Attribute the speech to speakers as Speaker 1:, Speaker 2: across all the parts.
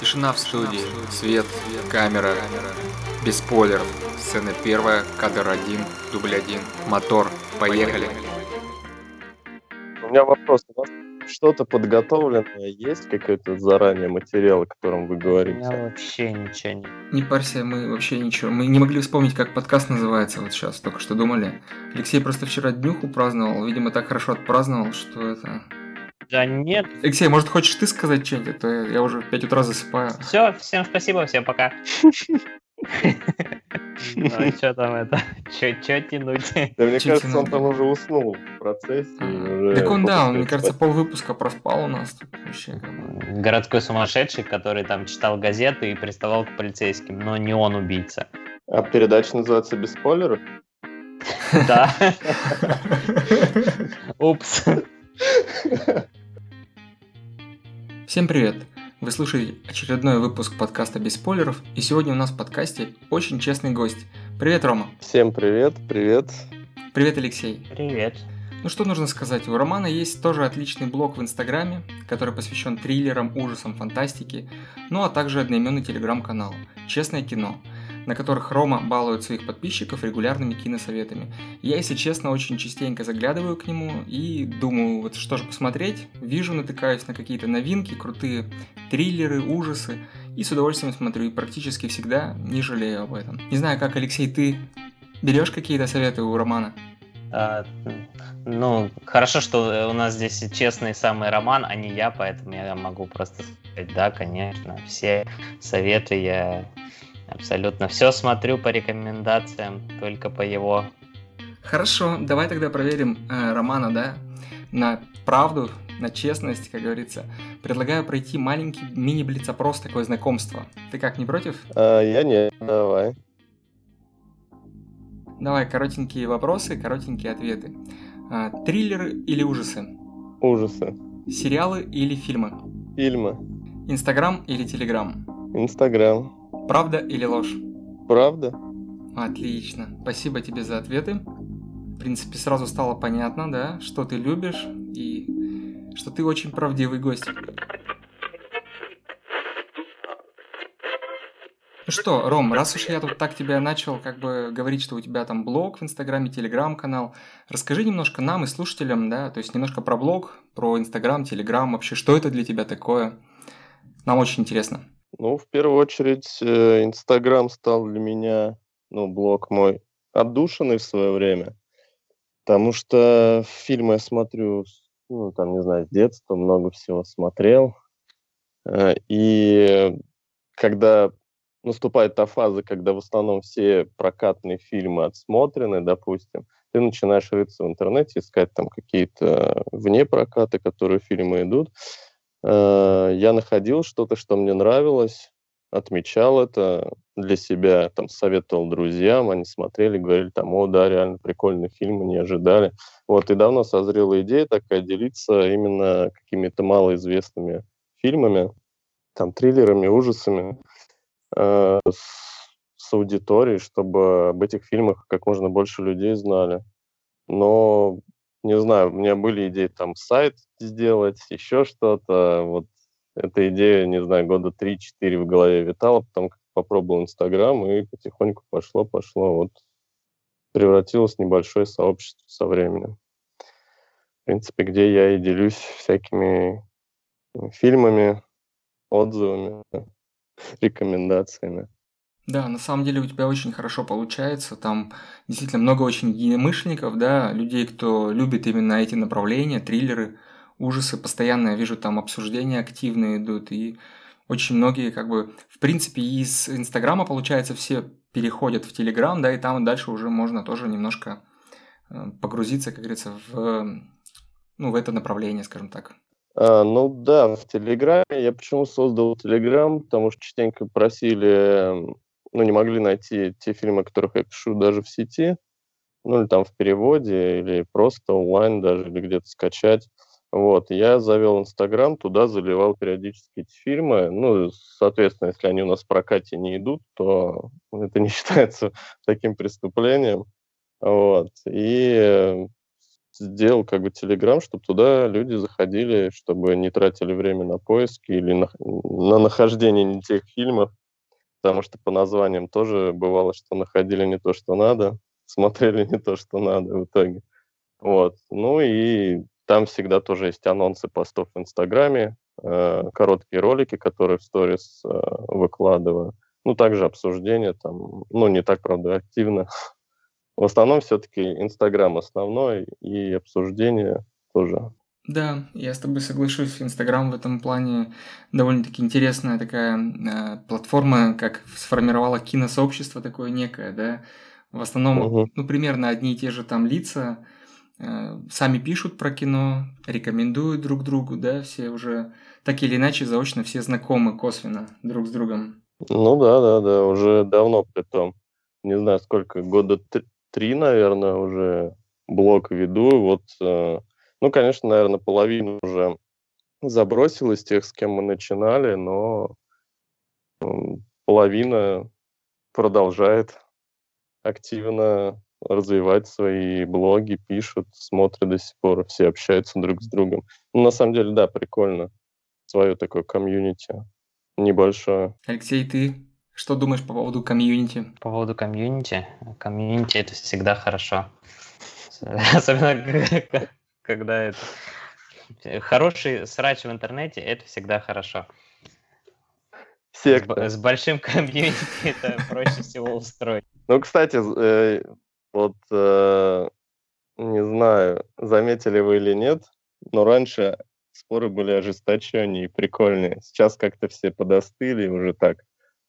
Speaker 1: Тишина в студии, свет, камера, без спойлеров. Сцена первая, кадр один, дубль один, мотор, поехали.
Speaker 2: У меня вопрос. У вас что-то подготовленное есть? Какой-то заранее материал, о котором вы
Speaker 3: У
Speaker 2: говорите?
Speaker 3: меня вообще ничего нет.
Speaker 1: Не парься, мы вообще ничего. Мы не могли вспомнить, как подкаст называется вот сейчас, только что думали. Алексей просто вчера днюху праздновал, видимо, так хорошо отпраздновал, что это...
Speaker 3: Да нет,
Speaker 1: Алексей, может, хочешь ты сказать что-нибудь? А то я я уже в 5 утра засыпаю.
Speaker 3: все, всем спасибо, всем пока. Ну, что там это? Че тянуть?
Speaker 2: Да, мне кажется, он там уже уснул в процессе.
Speaker 1: Так он, да, мне кажется, пол выпуска проспал у нас.
Speaker 3: Городской сумасшедший, который там читал газеты и приставал к полицейским, но не он убийца.
Speaker 2: А передача называется «Без спойлеров»?
Speaker 3: Да. Упс.
Speaker 1: Всем привет! Вы слушаете очередной выпуск подкаста без спойлеров, и сегодня у нас в подкасте очень честный гость. Привет, Рома!
Speaker 2: Всем привет, привет.
Speaker 1: Привет, Алексей!
Speaker 3: Привет.
Speaker 1: Ну что нужно сказать, у Романа есть тоже отличный блог в Инстаграме, который посвящен триллерам, ужасам, фантастике, ну а также одноименный телеграм-канал «Честное кино», на которых Рома балует своих подписчиков регулярными киносоветами. Я, если честно, очень частенько заглядываю к нему и думаю, вот что же посмотреть, вижу, натыкаюсь на какие-то новинки, крутые триллеры, ужасы, и с удовольствием смотрю, и практически всегда не жалею об этом. Не знаю, как, Алексей, ты берешь какие-то советы у Романа?
Speaker 3: А, Ну, хорошо, что у нас здесь честный самый роман, а не я, поэтому я могу просто сказать, да, конечно, все советы я абсолютно все смотрю по рекомендациям, только по его.
Speaker 1: Хорошо, давай тогда проверим э, Романа, да, на правду, на честность, как говорится. Предлагаю пройти маленький мини-блиц-опрос, такое знакомство. Ты как, не против?
Speaker 2: А, я не, давай.
Speaker 1: Давай, коротенькие вопросы, коротенькие ответы. А, триллеры или ужасы?
Speaker 2: Ужасы.
Speaker 1: Сериалы или фильмы?
Speaker 2: Фильмы.
Speaker 1: Инстаграм или Телеграм?
Speaker 2: Инстаграм.
Speaker 1: Правда или ложь?
Speaker 2: Правда?
Speaker 1: Отлично. Спасибо тебе за ответы. В принципе, сразу стало понятно, да, что ты любишь и что ты очень правдивый гость. Ну что, Ром, раз уж я тут так тебя начал как бы говорить, что у тебя там блог в Инстаграме, Телеграм-канал, расскажи немножко нам и слушателям, да, то есть немножко про блог, про Инстаграм, Телеграм, вообще, что это для тебя такое? Нам очень интересно.
Speaker 2: Ну, в первую очередь, э, Инстаграм стал для меня, ну, блог мой, отдушиной в свое время. Потому что фильмы я смотрю, ну, там, не знаю, с детства много всего смотрел. Э, И когда наступает та фаза, когда в основном все прокатные фильмы отсмотрены, допустим, ты начинаешь рыться в интернете, искать там какие-то вне проката, которые фильмы идут. Э, Я находил что-то, что мне нравилось, отмечал это для себя, там советовал друзьям, они смотрели, говорили там, о, да, реально прикольный фильм, не ожидали. Вот, и давно созрела идея такая делиться именно какими-то малоизвестными фильмами, там, триллерами, ужасами э, с, с аудиторией, чтобы об этих фильмах как можно больше людей знали. Но, не знаю, у меня были идеи там сайт сделать, еще что-то. Вот эта идея, не знаю, года 3-4 в голове витала, потом попробовал Инстаграм, и потихоньку пошло, пошло. Вот превратилось в небольшое сообщество со временем. В принципе, где я и делюсь всякими э, фильмами, отзывами, рекомендациями.
Speaker 1: Да, на самом деле у тебя очень хорошо получается. Там действительно много очень единомышленников, да, людей, кто любит именно эти направления, триллеры, ужасы. Постоянно я вижу там обсуждения активные идут. И очень многие, как бы, в принципе, из Инстаграма, получается, все переходят в Телеграм, да, и там дальше уже можно тоже немножко э, погрузиться, как говорится, в, ну, в это направление, скажем так.
Speaker 2: А, ну да, в Телеграме. Я почему создал Телеграм? Потому что частенько просили, ну не могли найти те фильмы, о которых я пишу даже в сети, ну или там в переводе, или просто онлайн даже, или где-то скачать. Вот, я завел Инстаграм, туда заливал периодически эти фильмы. Ну, соответственно, если они у нас в прокате не идут, то это не считается таким преступлением. Вот. И сделал как бы Телеграм, чтобы туда люди заходили, чтобы не тратили время на поиски или на, на нахождение не тех фильмов, потому что по названиям тоже бывало, что находили не то, что надо, смотрели не то, что надо в итоге. Вот. Ну и там всегда тоже есть анонсы постов в Инстаграме, э, короткие ролики, которые в сторис э, выкладываю. Ну, также обсуждения там, ну, не так, правда, активно. В основном все-таки Инстаграм основной и обсуждение тоже.
Speaker 1: Да, я с тобой соглашусь. Инстаграм в этом плане довольно-таки интересная такая э, платформа, как сформировала киносообщество такое некое, да. В основном, угу. ну, примерно одни и те же там лица, э, сами пишут про кино, рекомендуют друг другу, да, все уже так или иначе заочно все знакомы косвенно друг с другом.
Speaker 2: Ну да, да, да, уже давно при том. Не знаю, сколько, года три, наверное, уже блог веду. Вот, э, ну, конечно, наверное, половину уже забросил из тех, с кем мы начинали, но половина продолжает активно развивать свои блоги, пишут, смотрят до сих пор, все общаются друг с другом. Ну, на самом деле, да, прикольно. Свое такое комьюнити небольшое.
Speaker 1: Алексей, ты что думаешь по поводу комьюнити?
Speaker 3: По поводу комьюнити? Комьюнити это всегда хорошо. Особенно когда это... Хороший срач в интернете это всегда хорошо. Секта. С, с большим комьюнити это проще всего устроить.
Speaker 2: Ну, кстати, э, вот э, не знаю, заметили вы или нет, но раньше споры были ожесточеннее и прикольнее. Сейчас как-то все подостыли уже так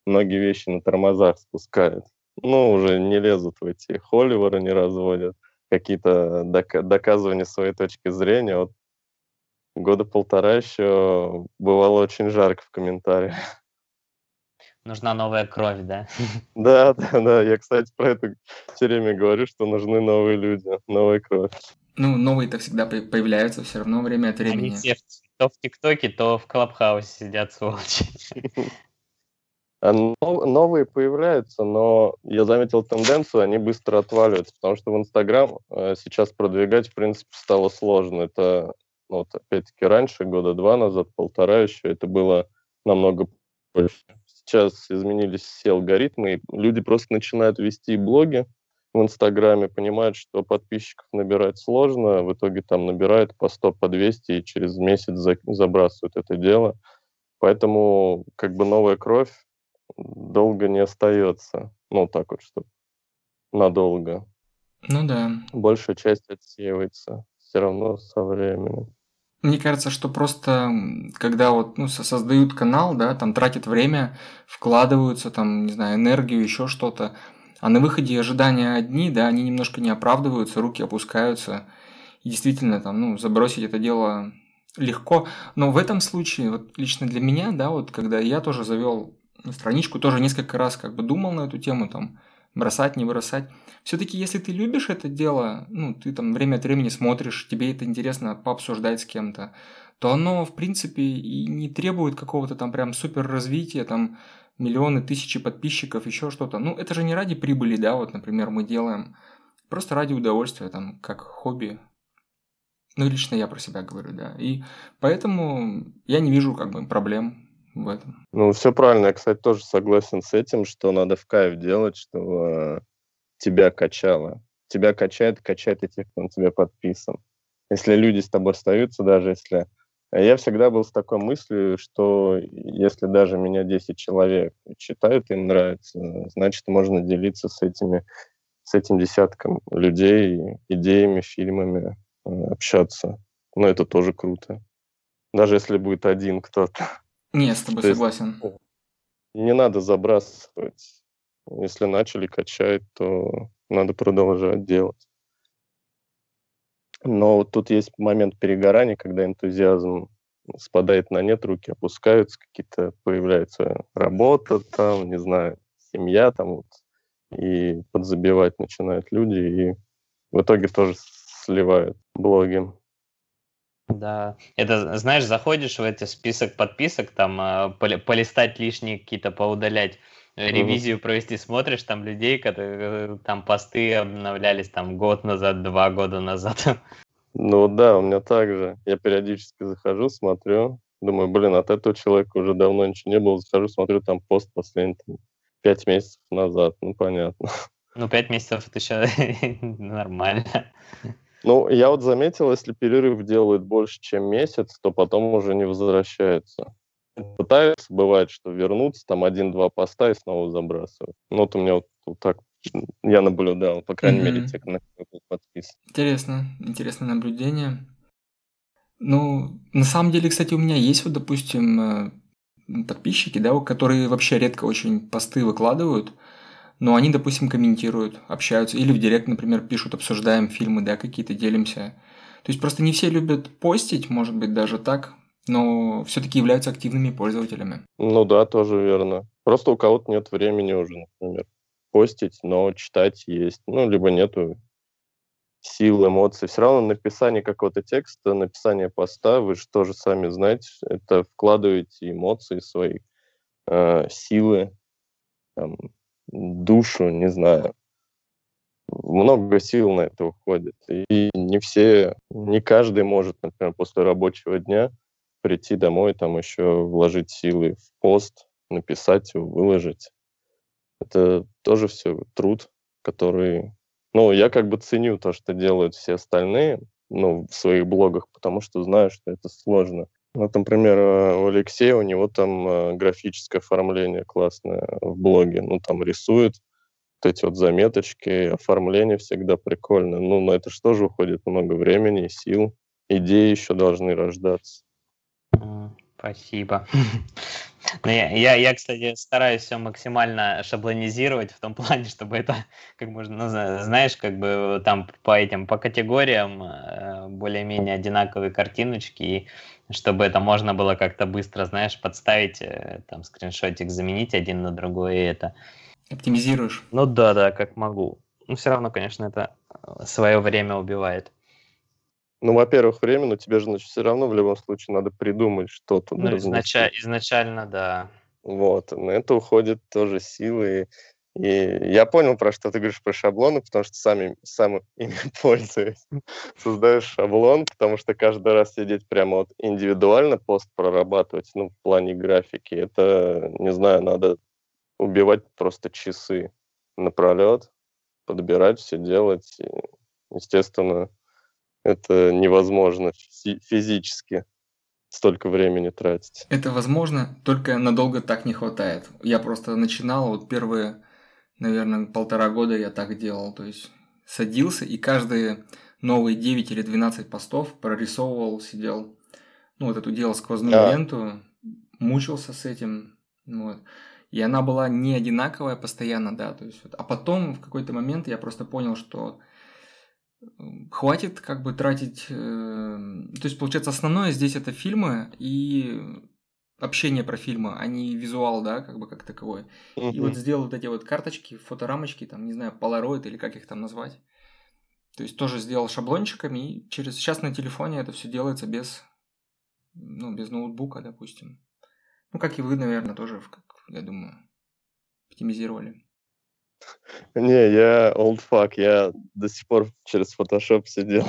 Speaker 2: многие вещи на тормозах спускают. Ну, уже не лезут в эти холиверы, не разводят, какие-то док- доказывания своей точки зрения. Вот года полтора еще бывало очень жарко в комментариях.
Speaker 3: Нужна новая кровь, да?
Speaker 2: Да, да, да. Я, кстати, про это все время говорю, что нужны новые люди, новая кровь.
Speaker 1: Ну, новые-то всегда появляются все равно время от времени. Они
Speaker 3: все то в ТикТоке, то в Клабхаусе сидят, сволочи.
Speaker 2: А новые появляются, но я заметил тенденцию, они быстро отваливаются, потому что в Инстаграм э, сейчас продвигать, в принципе, стало сложно. Это, ну, вот, опять-таки, раньше, года два назад, полтора еще, это было намного больше. Сейчас изменились все алгоритмы, и люди просто начинают вести блоги в Инстаграме, понимают, что подписчиков набирать сложно, в итоге там набирают по 100, по 200, и через месяц забрасывают это дело. Поэтому как бы новая кровь долго не остается. Ну, так вот, что надолго.
Speaker 1: Ну да.
Speaker 2: Большая часть отсеивается все равно со временем.
Speaker 1: Мне кажется, что просто когда вот ну, создают канал, да, там тратят время, вкладываются, там, не знаю, энергию, еще что-то, а на выходе ожидания одни, да, они немножко не оправдываются, руки опускаются. И действительно, там, ну, забросить это дело легко. Но в этом случае, вот лично для меня, да, вот когда я тоже завел страничку, тоже несколько раз как бы думал на эту тему, там, бросать, не бросать. Все-таки, если ты любишь это дело, ну, ты там время от времени смотришь, тебе это интересно пообсуждать с кем-то, то оно, в принципе, и не требует какого-то там прям супер развития, там, миллионы, тысячи подписчиков, еще что-то. Ну, это же не ради прибыли, да, вот, например, мы делаем просто ради удовольствия, там, как хобби. Ну, лично я про себя говорю, да. И поэтому я не вижу, как бы, проблем в этом.
Speaker 2: Ну, все правильно. Я, кстати, тоже согласен с этим, что надо в кайф делать, чтобы тебя качало. Тебя качает, качает и тех, кто на тебя подписан. Если люди с тобой остаются, даже если... Я всегда был с такой мыслью, что если даже меня 10 человек читают, им нравится, значит, можно делиться с этими с этим десятком людей, идеями, фильмами, э, общаться. Но это тоже круто. Даже если будет один кто-то.
Speaker 1: Не, с тобой То согласен. Есть,
Speaker 2: не надо забрасывать. Если начали качать, то надо продолжать делать. Но вот тут есть момент перегорания, когда энтузиазм спадает на нет, руки опускаются, какие-то появляется работа там, не знаю, семья там вот, и подзабивать начинают люди, и в итоге тоже сливают блоги.
Speaker 3: Да, это, знаешь, заходишь в этот список подписок, там, э, полистать лишние какие-то, поудалять, э, ревизию провести, смотришь, там людей, которые, э, там посты обновлялись там год назад, два года назад.
Speaker 2: Ну да, у меня так же. Я периодически захожу, смотрю, думаю, блин, от этого человека уже давно ничего не было. Захожу, смотрю, там пост последний, там, пять месяцев назад. Ну, понятно.
Speaker 3: Ну, пять месяцев это еще нормально.
Speaker 2: Ну, я вот заметил, если перерыв делают больше, чем месяц, то потом уже не возвращается. Пытаются, бывает, что вернуться, там один-два поста и снова забрасывают. Ну, вот у меня вот, вот так я наблюдал, по крайней мере, те, на кого был подписан.
Speaker 1: Интересно, интересное наблюдение. Ну, на самом деле, кстати, у меня есть вот, допустим, э, подписчики, да, которые вообще редко очень посты выкладывают, но они, допустим, комментируют, общаются, или в директ, например, пишут, обсуждаем фильмы, да, какие-то, делимся. То есть просто не все любят постить, может быть, даже так, но все-таки являются активными пользователями.
Speaker 2: Ну да, тоже верно. Просто у кого-то нет времени уже, например постить, но читать есть. Ну, либо нету сил, эмоций. Все равно написание какого-то текста, написание поста, вы же тоже сами знаете, это вкладываете эмоции свои, э, силы, там, душу, не знаю. Много сил на это уходит. И не все, не каждый может, например, после рабочего дня прийти домой, там еще вложить силы в пост, написать его, выложить. Это тоже все труд, который... Ну, я как бы ценю то, что делают все остальные, ну, в своих блогах, потому что знаю, что это сложно. Вот, например, э, у Алексея, у него там э, графическое оформление классное в блоге. Ну, там рисует вот эти вот заметочки, оформление всегда прикольно. Ну, на это же уходит много времени сил. Идеи еще должны рождаться.
Speaker 3: Спасибо. Ну, я, я, я, кстати, стараюсь все максимально шаблонизировать в том плане, чтобы это, как можно, ну, знаешь, как бы там по этим, по категориям э, более-менее одинаковые картиночки, и чтобы это можно было как-то быстро, знаешь, подставить, э, там, скриншотик, заменить один на другой, и это...
Speaker 1: Оптимизируешь?
Speaker 3: Ну да, да, как могу. Но все равно, конечно, это э, свое время убивает.
Speaker 2: Ну, во-первых, время, но тебе же, значит, все равно в любом случае надо придумать что-то.
Speaker 3: Ну, изначально, изначально, да.
Speaker 2: Вот, на это уходит тоже силы. И я понял, про что ты говоришь про шаблоны, потому что сами, сам ими пользуюсь. Создаешь шаблон, потому что каждый раз сидеть прямо вот индивидуально пост прорабатывать, ну, в плане графики, это, не знаю, надо убивать просто часы напролет, подбирать, все делать. И, естественно, это невозможно физически столько времени тратить.
Speaker 1: Это возможно, только надолго так не хватает. Я просто начинал, вот первые, наверное, полтора года я так делал. То есть садился и каждые новые 9 или 12 постов прорисовывал, сидел. Ну, вот эту делал сквозную а. ленту, мучился с этим. Вот. И она была не одинаковая постоянно, да. То есть, вот. А потом в какой-то момент я просто понял, что хватит как бы тратить... Э, то есть, получается, основное здесь это фильмы и общение про фильмы, а не визуал, да, как бы как таковой. Uh-huh. И вот сделал вот эти вот карточки, фоторамочки, там, не знаю, полароид или как их там назвать. То есть тоже сделал шаблончиками, и через сейчас на телефоне это все делается без, ну, без ноутбука, допустим. Ну, как и вы, наверное, тоже, как, я думаю, оптимизировали.
Speaker 2: Не, я old fuck, я до сих пор через Photoshop сидел.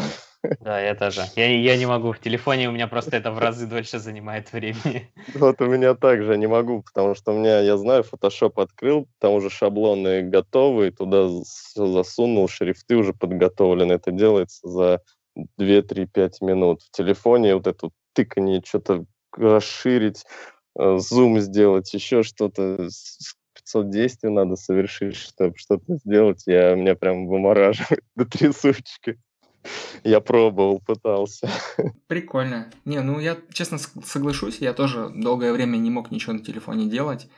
Speaker 3: Да, я тоже. Я, я не могу. В телефоне у меня просто это в разы дольше занимает времени.
Speaker 2: Вот у меня также не могу, потому что у меня, я знаю, Photoshop открыл, там уже шаблоны готовы, туда все засунул, шрифты уже подготовлены. Это делается за 2-3-5 минут. В телефоне вот это тыканье, что-то расширить, э, зум сделать, еще что-то 500 действий надо совершить, чтобы что-то сделать. Я, меня прям вымораживает до трясучки. Я пробовал, пытался.
Speaker 1: Прикольно. Не, ну я честно соглашусь, я тоже долгое время не мог ничего на телефоне делать.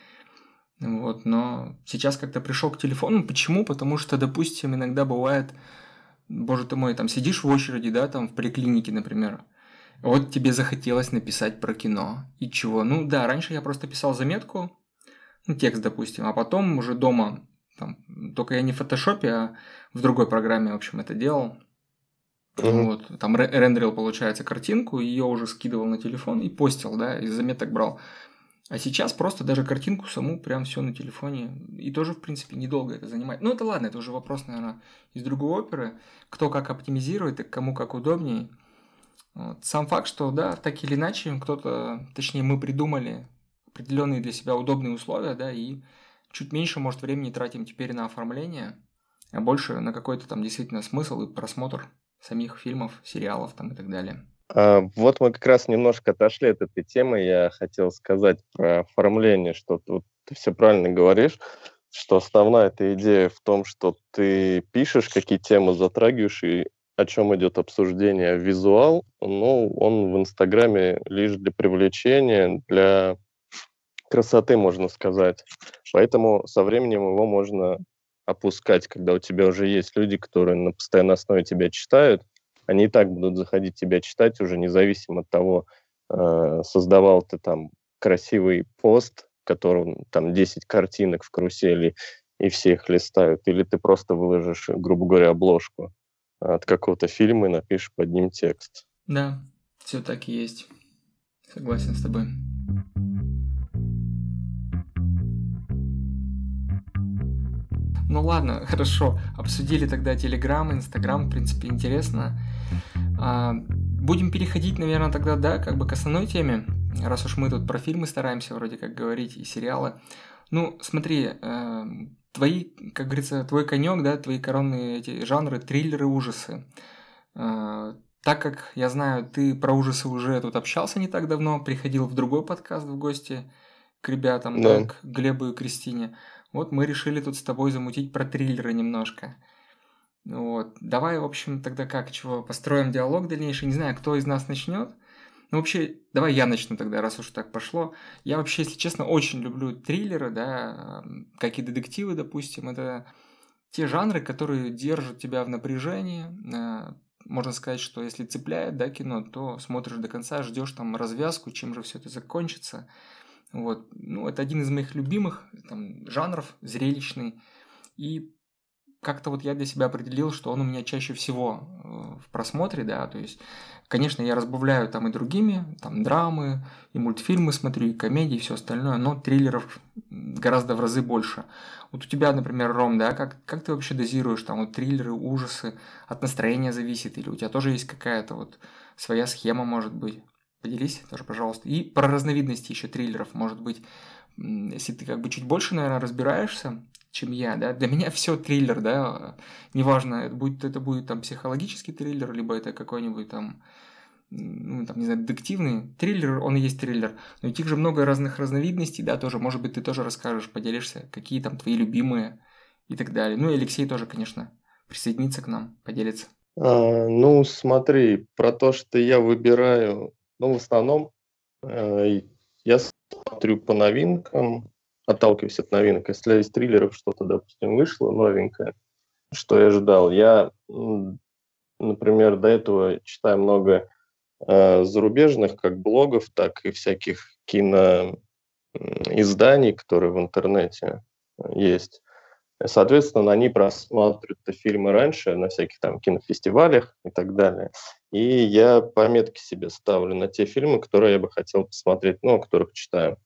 Speaker 1: Вот, но сейчас как-то пришел к телефону. Почему? Потому что, допустим, иногда бывает, боже ты мой, там сидишь в очереди, да, там в поликлинике, например. Вот тебе захотелось написать про кино. И чего? Ну да, раньше я просто писал заметку, ну, текст, допустим, а потом уже дома, там, только я не в фотошопе, а в другой программе, в общем, это делал. Mm-hmm. Вот, там рендерил, получается, картинку, ее уже скидывал на телефон и постил, да, из заметок брал. А сейчас просто даже картинку саму прям все на телефоне. И тоже, в принципе, недолго это занимает. Ну, это ладно, это уже вопрос, наверное, из другой оперы. Кто как оптимизирует и кому как удобнее. Вот. Сам факт, что, да, так или иначе, кто-то, точнее, мы придумали определенные для себя удобные условия, да, и чуть меньше, может, времени тратим теперь на оформление, а больше на какой-то там действительно смысл и просмотр самих фильмов, сериалов там и так далее.
Speaker 2: А, вот мы как раз немножко отошли от этой темы. Я хотел сказать про оформление, что тут ты все правильно говоришь, что основная эта идея в том, что ты пишешь, какие темы затрагиваешь и о чем идет обсуждение. Визуал, ну, он в Инстаграме лишь для привлечения, для красоты, можно сказать. Поэтому со временем его можно опускать, когда у тебя уже есть люди, которые на постоянной основе тебя читают, они и так будут заходить тебя читать уже независимо от того, э, создавал ты там красивый пост, в котором там 10 картинок в карусели, и все их листают, или ты просто выложишь, грубо говоря, обложку от какого-то фильма и напишешь под ним текст.
Speaker 1: Да, все так и есть. Согласен с тобой. Ну ладно, хорошо. Обсудили тогда Телеграм, Инстаграм, в принципе, интересно. А, будем переходить, наверное, тогда, да, как бы к основной теме, раз уж мы тут про фильмы стараемся вроде как говорить и сериалы. Ну, смотри, э, твои, как говорится, твой конек, да, твои коронные эти жанры, триллеры, ужасы. Э, так как я знаю, ты про ужасы уже тут общался не так давно, приходил в другой подкаст в гости к ребятам, да, да к Глебу и Кристине. Вот мы решили тут с тобой замутить про триллеры немножко. Вот. Давай, в общем, тогда как, чего, построим диалог дальнейший. Не знаю, кто из нас начнет. Ну, вообще, давай я начну тогда, раз уж так пошло. Я вообще, если честно, очень люблю триллеры, да, как и детективы, допустим. Это те жанры, которые держат тебя в напряжении. Э, можно сказать, что если цепляет, да, кино, то смотришь до конца, ждешь там развязку, чем же все это закончится. Вот. Ну, это один из моих любимых там, жанров, зрелищный. И как-то вот я для себя определил, что он у меня чаще всего э, в просмотре, да, то есть, конечно, я разбавляю там и другими, там драмы, и мультфильмы смотрю, и комедии, и все остальное, но триллеров гораздо в разы больше. Вот у тебя, например, Ром, да, как, как ты вообще дозируешь там вот триллеры, ужасы, от настроения зависит, или у тебя тоже есть какая-то вот своя схема, может быть? Поделись тоже, пожалуйста. И про разновидности еще триллеров, может быть, если ты как бы чуть больше, наверное, разбираешься, чем я, да, для меня все триллер, да, неважно, будет, это будет там психологический триллер, либо это какой-нибудь там, ну, там, не знаю, детективный триллер, он и есть триллер, но этих же много разных разновидностей, да, тоже, может быть, ты тоже расскажешь, поделишься, какие там твои любимые и так далее. Ну, и Алексей тоже, конечно, присоединится к нам, поделится.
Speaker 2: А, ну, смотри, про то, что я выбираю но в основном э, я смотрю по новинкам, отталкиваюсь от новинок. Если из триллеров что-то, допустим, вышло новенькое, что я ожидал, я, например, до этого читаю много э, зарубежных как блогов, так и всяких киноизданий, которые в интернете есть. Соответственно, они просматривают фильмы раньше на всяких там кинофестивалях и так далее. И я пометки себе ставлю на те фильмы, которые я бы хотел посмотреть, ну, о которых читаю.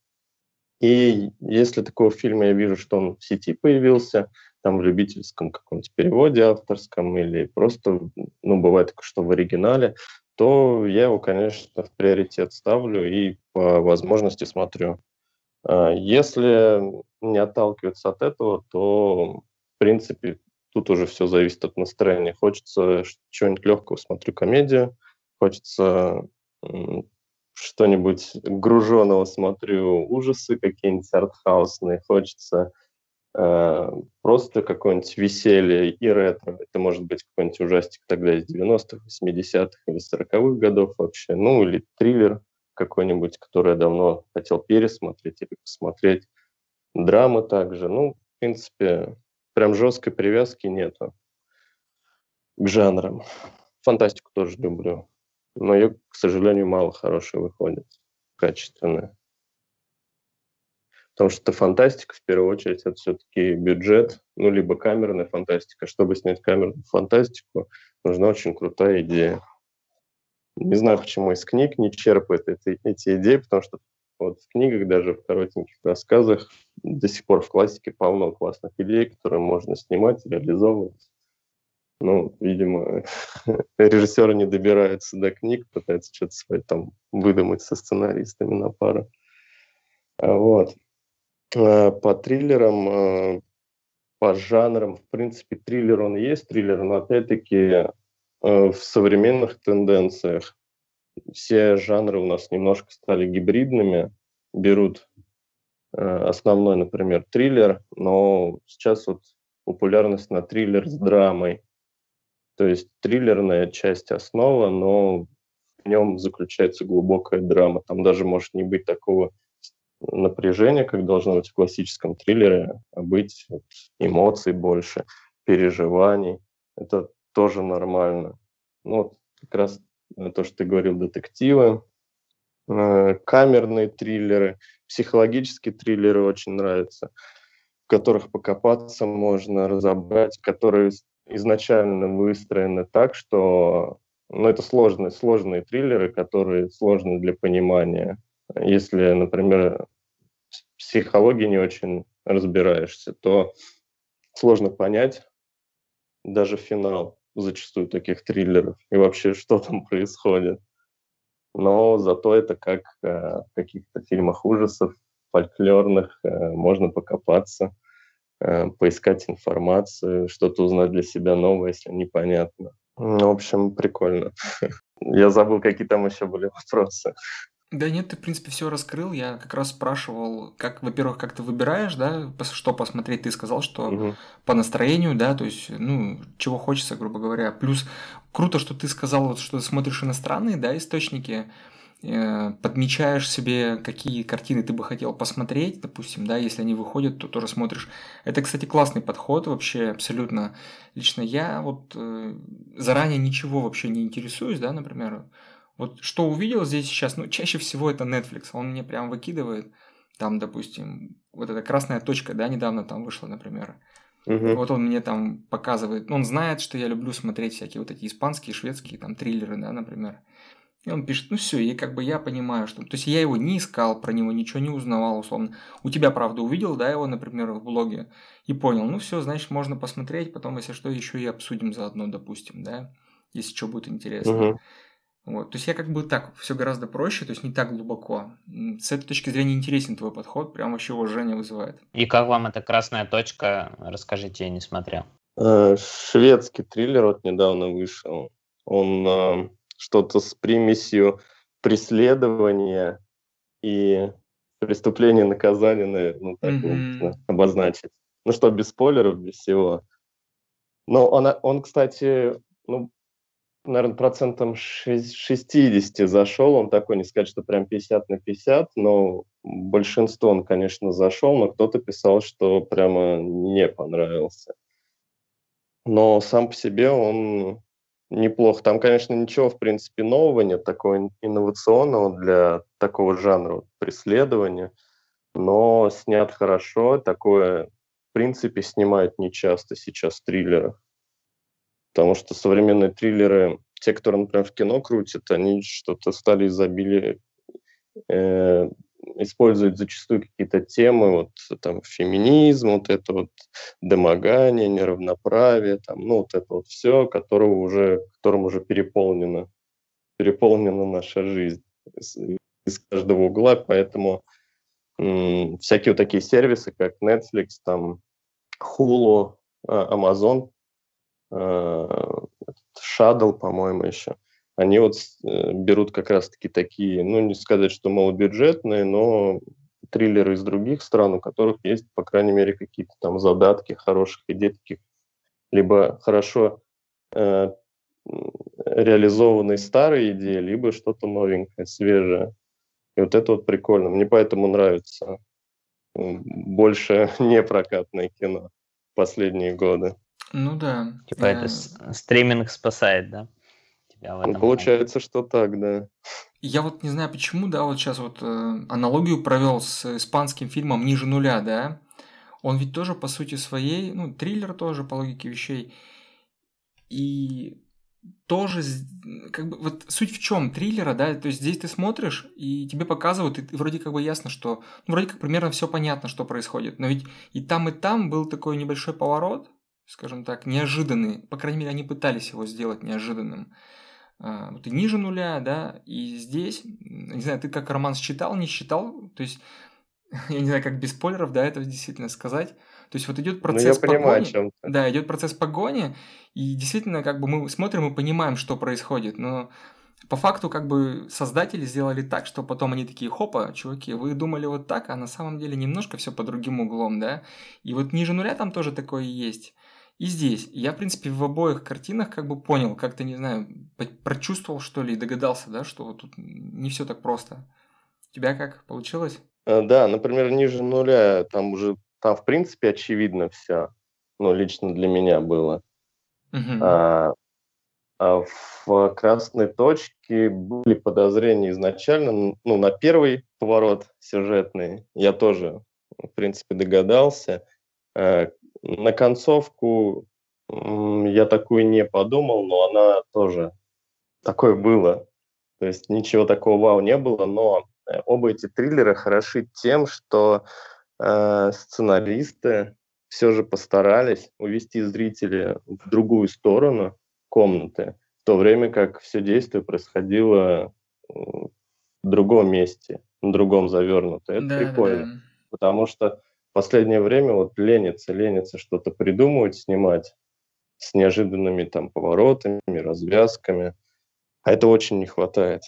Speaker 2: И если такого фильма я вижу, что он в сети появился, там в любительском каком-нибудь переводе авторском или просто, ну, бывает такое, что в оригинале, то я его, конечно, в приоритет ставлю и по возможности смотрю. А, если не отталкиваться от этого, то, в принципе, тут уже все зависит от настроения. Хочется чего-нибудь легкого, смотрю комедию, хочется что-нибудь груженного, смотрю ужасы какие-нибудь артхаусные, хочется э, просто какое-нибудь веселье и ретро. Это может быть какой-нибудь ужастик тогда из 90-х, 80-х или 40-х годов вообще, ну или триллер какой-нибудь, который я давно хотел пересмотреть или посмотреть. Драма также. Ну, в принципе, прям жесткой привязки нету к жанрам. Фантастику тоже люблю. Но ее, к сожалению, мало хорошей выходит, качественная. Потому что фантастика, в первую очередь, это все-таки бюджет, ну, либо камерная фантастика. Чтобы снять камерную фантастику, нужна очень крутая идея. Не знаю, почему из книг не черпает эти, эти идеи, потому что вот в книгах, даже в коротеньких рассказах, до сих пор в классике полно классных идей, которые можно снимать, реализовывать. Ну, видимо, режиссеры не добираются до книг, пытаются что-то свое там выдумать со сценаристами на пару. А вот. А, по триллерам, а, по жанрам, в принципе, триллер он есть триллер, но опять-таки в современных тенденциях все жанры у нас немножко стали гибридными, берут основной, например, триллер, но сейчас вот популярность на триллер с драмой. То есть триллерная часть основа, но в нем заключается глубокая драма. Там даже может не быть такого напряжения, как должно быть в классическом триллере, а быть вот, эмоций больше, переживаний. Это тоже нормально. Ну, вот как раз то, что ты говорил, детективы, э, камерные триллеры, психологические триллеры очень нравятся, в которых покопаться можно, разобрать, которые изначально выстроены так, что ну, это сложные, сложные триллеры, которые сложны для понимания. Если, например, в психологии не очень разбираешься, то сложно понять даже финал зачастую таких триллеров и вообще, что там происходит. Но зато это как э, в каких-то фильмах ужасов, фольклорных, э, можно покопаться – Э, поискать информацию, что-то узнать для себя новое, если непонятно. Ну, в общем, прикольно. Я забыл, какие там еще были вопросы.
Speaker 1: Да нет, ты, в принципе, все раскрыл. Я как раз спрашивал, как, во-первых, как ты выбираешь, да, что посмотреть. Ты сказал, что угу. по настроению, да, то есть, ну, чего хочется, грубо говоря. Плюс круто, что ты сказал, вот, что ты смотришь иностранные, да, источники. Э, подмечаешь себе, какие картины ты бы хотел посмотреть, допустим, да, если они выходят, то тоже смотришь. Это, кстати, классный подход вообще, абсолютно. Лично я вот э, заранее ничего вообще не интересуюсь, да, например. Вот что увидел здесь сейчас, ну, чаще всего это Netflix, он мне прям выкидывает, там, допустим, вот эта красная точка, да, недавно там вышла, например. Угу. Вот он мне там показывает, он знает, что я люблю смотреть всякие вот эти испанские, шведские там триллеры, да, например. И он пишет, ну все, и как бы я понимаю, что... То есть я его не искал, про него ничего не узнавал, условно. У тебя, правда, увидел, да, его, например, в блоге, и понял, ну все, значит, можно посмотреть, потом, если что, еще и обсудим заодно, допустим, да, если что будет интересно. Угу. Вот, то есть я как бы так, все гораздо проще, то есть не так глубоко. С этой точки зрения интересен твой подход, прям вообще уважение вызывает.
Speaker 3: И как вам эта красная точка? Расскажите, я не смотрел.
Speaker 2: Э, шведский триллер вот недавно вышел. Он э, что-то с примесью преследования и преступления наказания, наверное, ну, так mm-hmm. можно обозначить. Ну что, без спойлеров, без всего. Но он, он кстати, ну, наверное, процентом 60 зашел. Он такой, не сказать, что прям 50 на 50, но большинство он, конечно, зашел, но кто-то писал, что прямо не понравился. Но сам по себе он неплохо. Там, конечно, ничего, в принципе, нового нет, такого инновационного для такого жанра преследования, но снят хорошо. Такое, в принципе, снимают нечасто сейчас триллеры. Потому что современные триллеры, те, которые, например, в кино крутят, они что-то стали изобилие э, используют зачастую какие-то темы, вот там феминизм, вот это вот домогание, неравноправие, там, ну вот это вот все, которого уже, которым уже переполнена, переполнена наша жизнь из, из каждого угла, поэтому м- всякие вот такие сервисы, как Netflix, там, Hulu, а, Amazon, Shadow, по-моему, еще, они вот э, берут как раз-таки такие, ну, не сказать, что малобюджетные, но триллеры из других стран, у которых есть, по крайней мере, какие-то там задатки хороших идей, таких, либо хорошо э, реализованные старые идеи, либо что-то новенькое, свежее. И вот это вот прикольно. Мне поэтому нравится больше непрокатное кино последние годы.
Speaker 1: Ну да.
Speaker 3: Типа это стриминг спасает, да?
Speaker 2: тебя в этом. Ну, получается, что так, да.
Speaker 1: Я вот не знаю почему, да, вот сейчас вот э, аналогию провел с испанским фильмом «Ниже нуля», да. Он ведь тоже, по сути своей, ну, триллер тоже, по логике вещей. И тоже, как бы, вот суть в чем триллера, да, то есть здесь ты смотришь, и тебе показывают, и вроде как бы ясно, что, ну, вроде как примерно все понятно, что происходит, но ведь и там, и там был такой небольшой поворот, скажем так, неожиданный. По крайней мере, они пытались его сделать неожиданным. А, вот и ниже нуля, да, и здесь, не знаю, ты как роман считал, не считал, то есть, я не знаю, как без спойлеров, да, это действительно сказать. То есть вот идет процесс ну, понимаю, погони. Да, идет процесс погони, и действительно, как бы мы смотрим и понимаем, что происходит. Но по факту, как бы создатели сделали так, что потом они такие, хопа, чуваки, вы думали вот так, а на самом деле немножко все по другим углом, да? И вот ниже нуля там тоже такое есть. И здесь. Я, в принципе, в обоих картинах как бы понял, как-то, не знаю, прочувствовал, что ли, и догадался, да, что вот тут не все так просто. У тебя как получилось?
Speaker 2: Э, да, например, ниже нуля, там уже, там, в принципе, очевидно все. Ну, лично для меня было. Угу. А, а в красной точке были подозрения изначально, ну, на первый поворот сюжетный я тоже, в принципе, догадался. На концовку я такую не подумал, но она тоже такое было. То есть ничего такого вау не было, но э, оба эти триллера хороши тем, что э, сценаристы все же постарались увести зрителя в другую сторону комнаты, в то время как все действие происходило в другом месте, на другом завернуто. Это да, прикольно, да. потому что последнее время вот ленится, ленится что-то придумывать, снимать с неожиданными там поворотами, развязками. А это очень не хватает.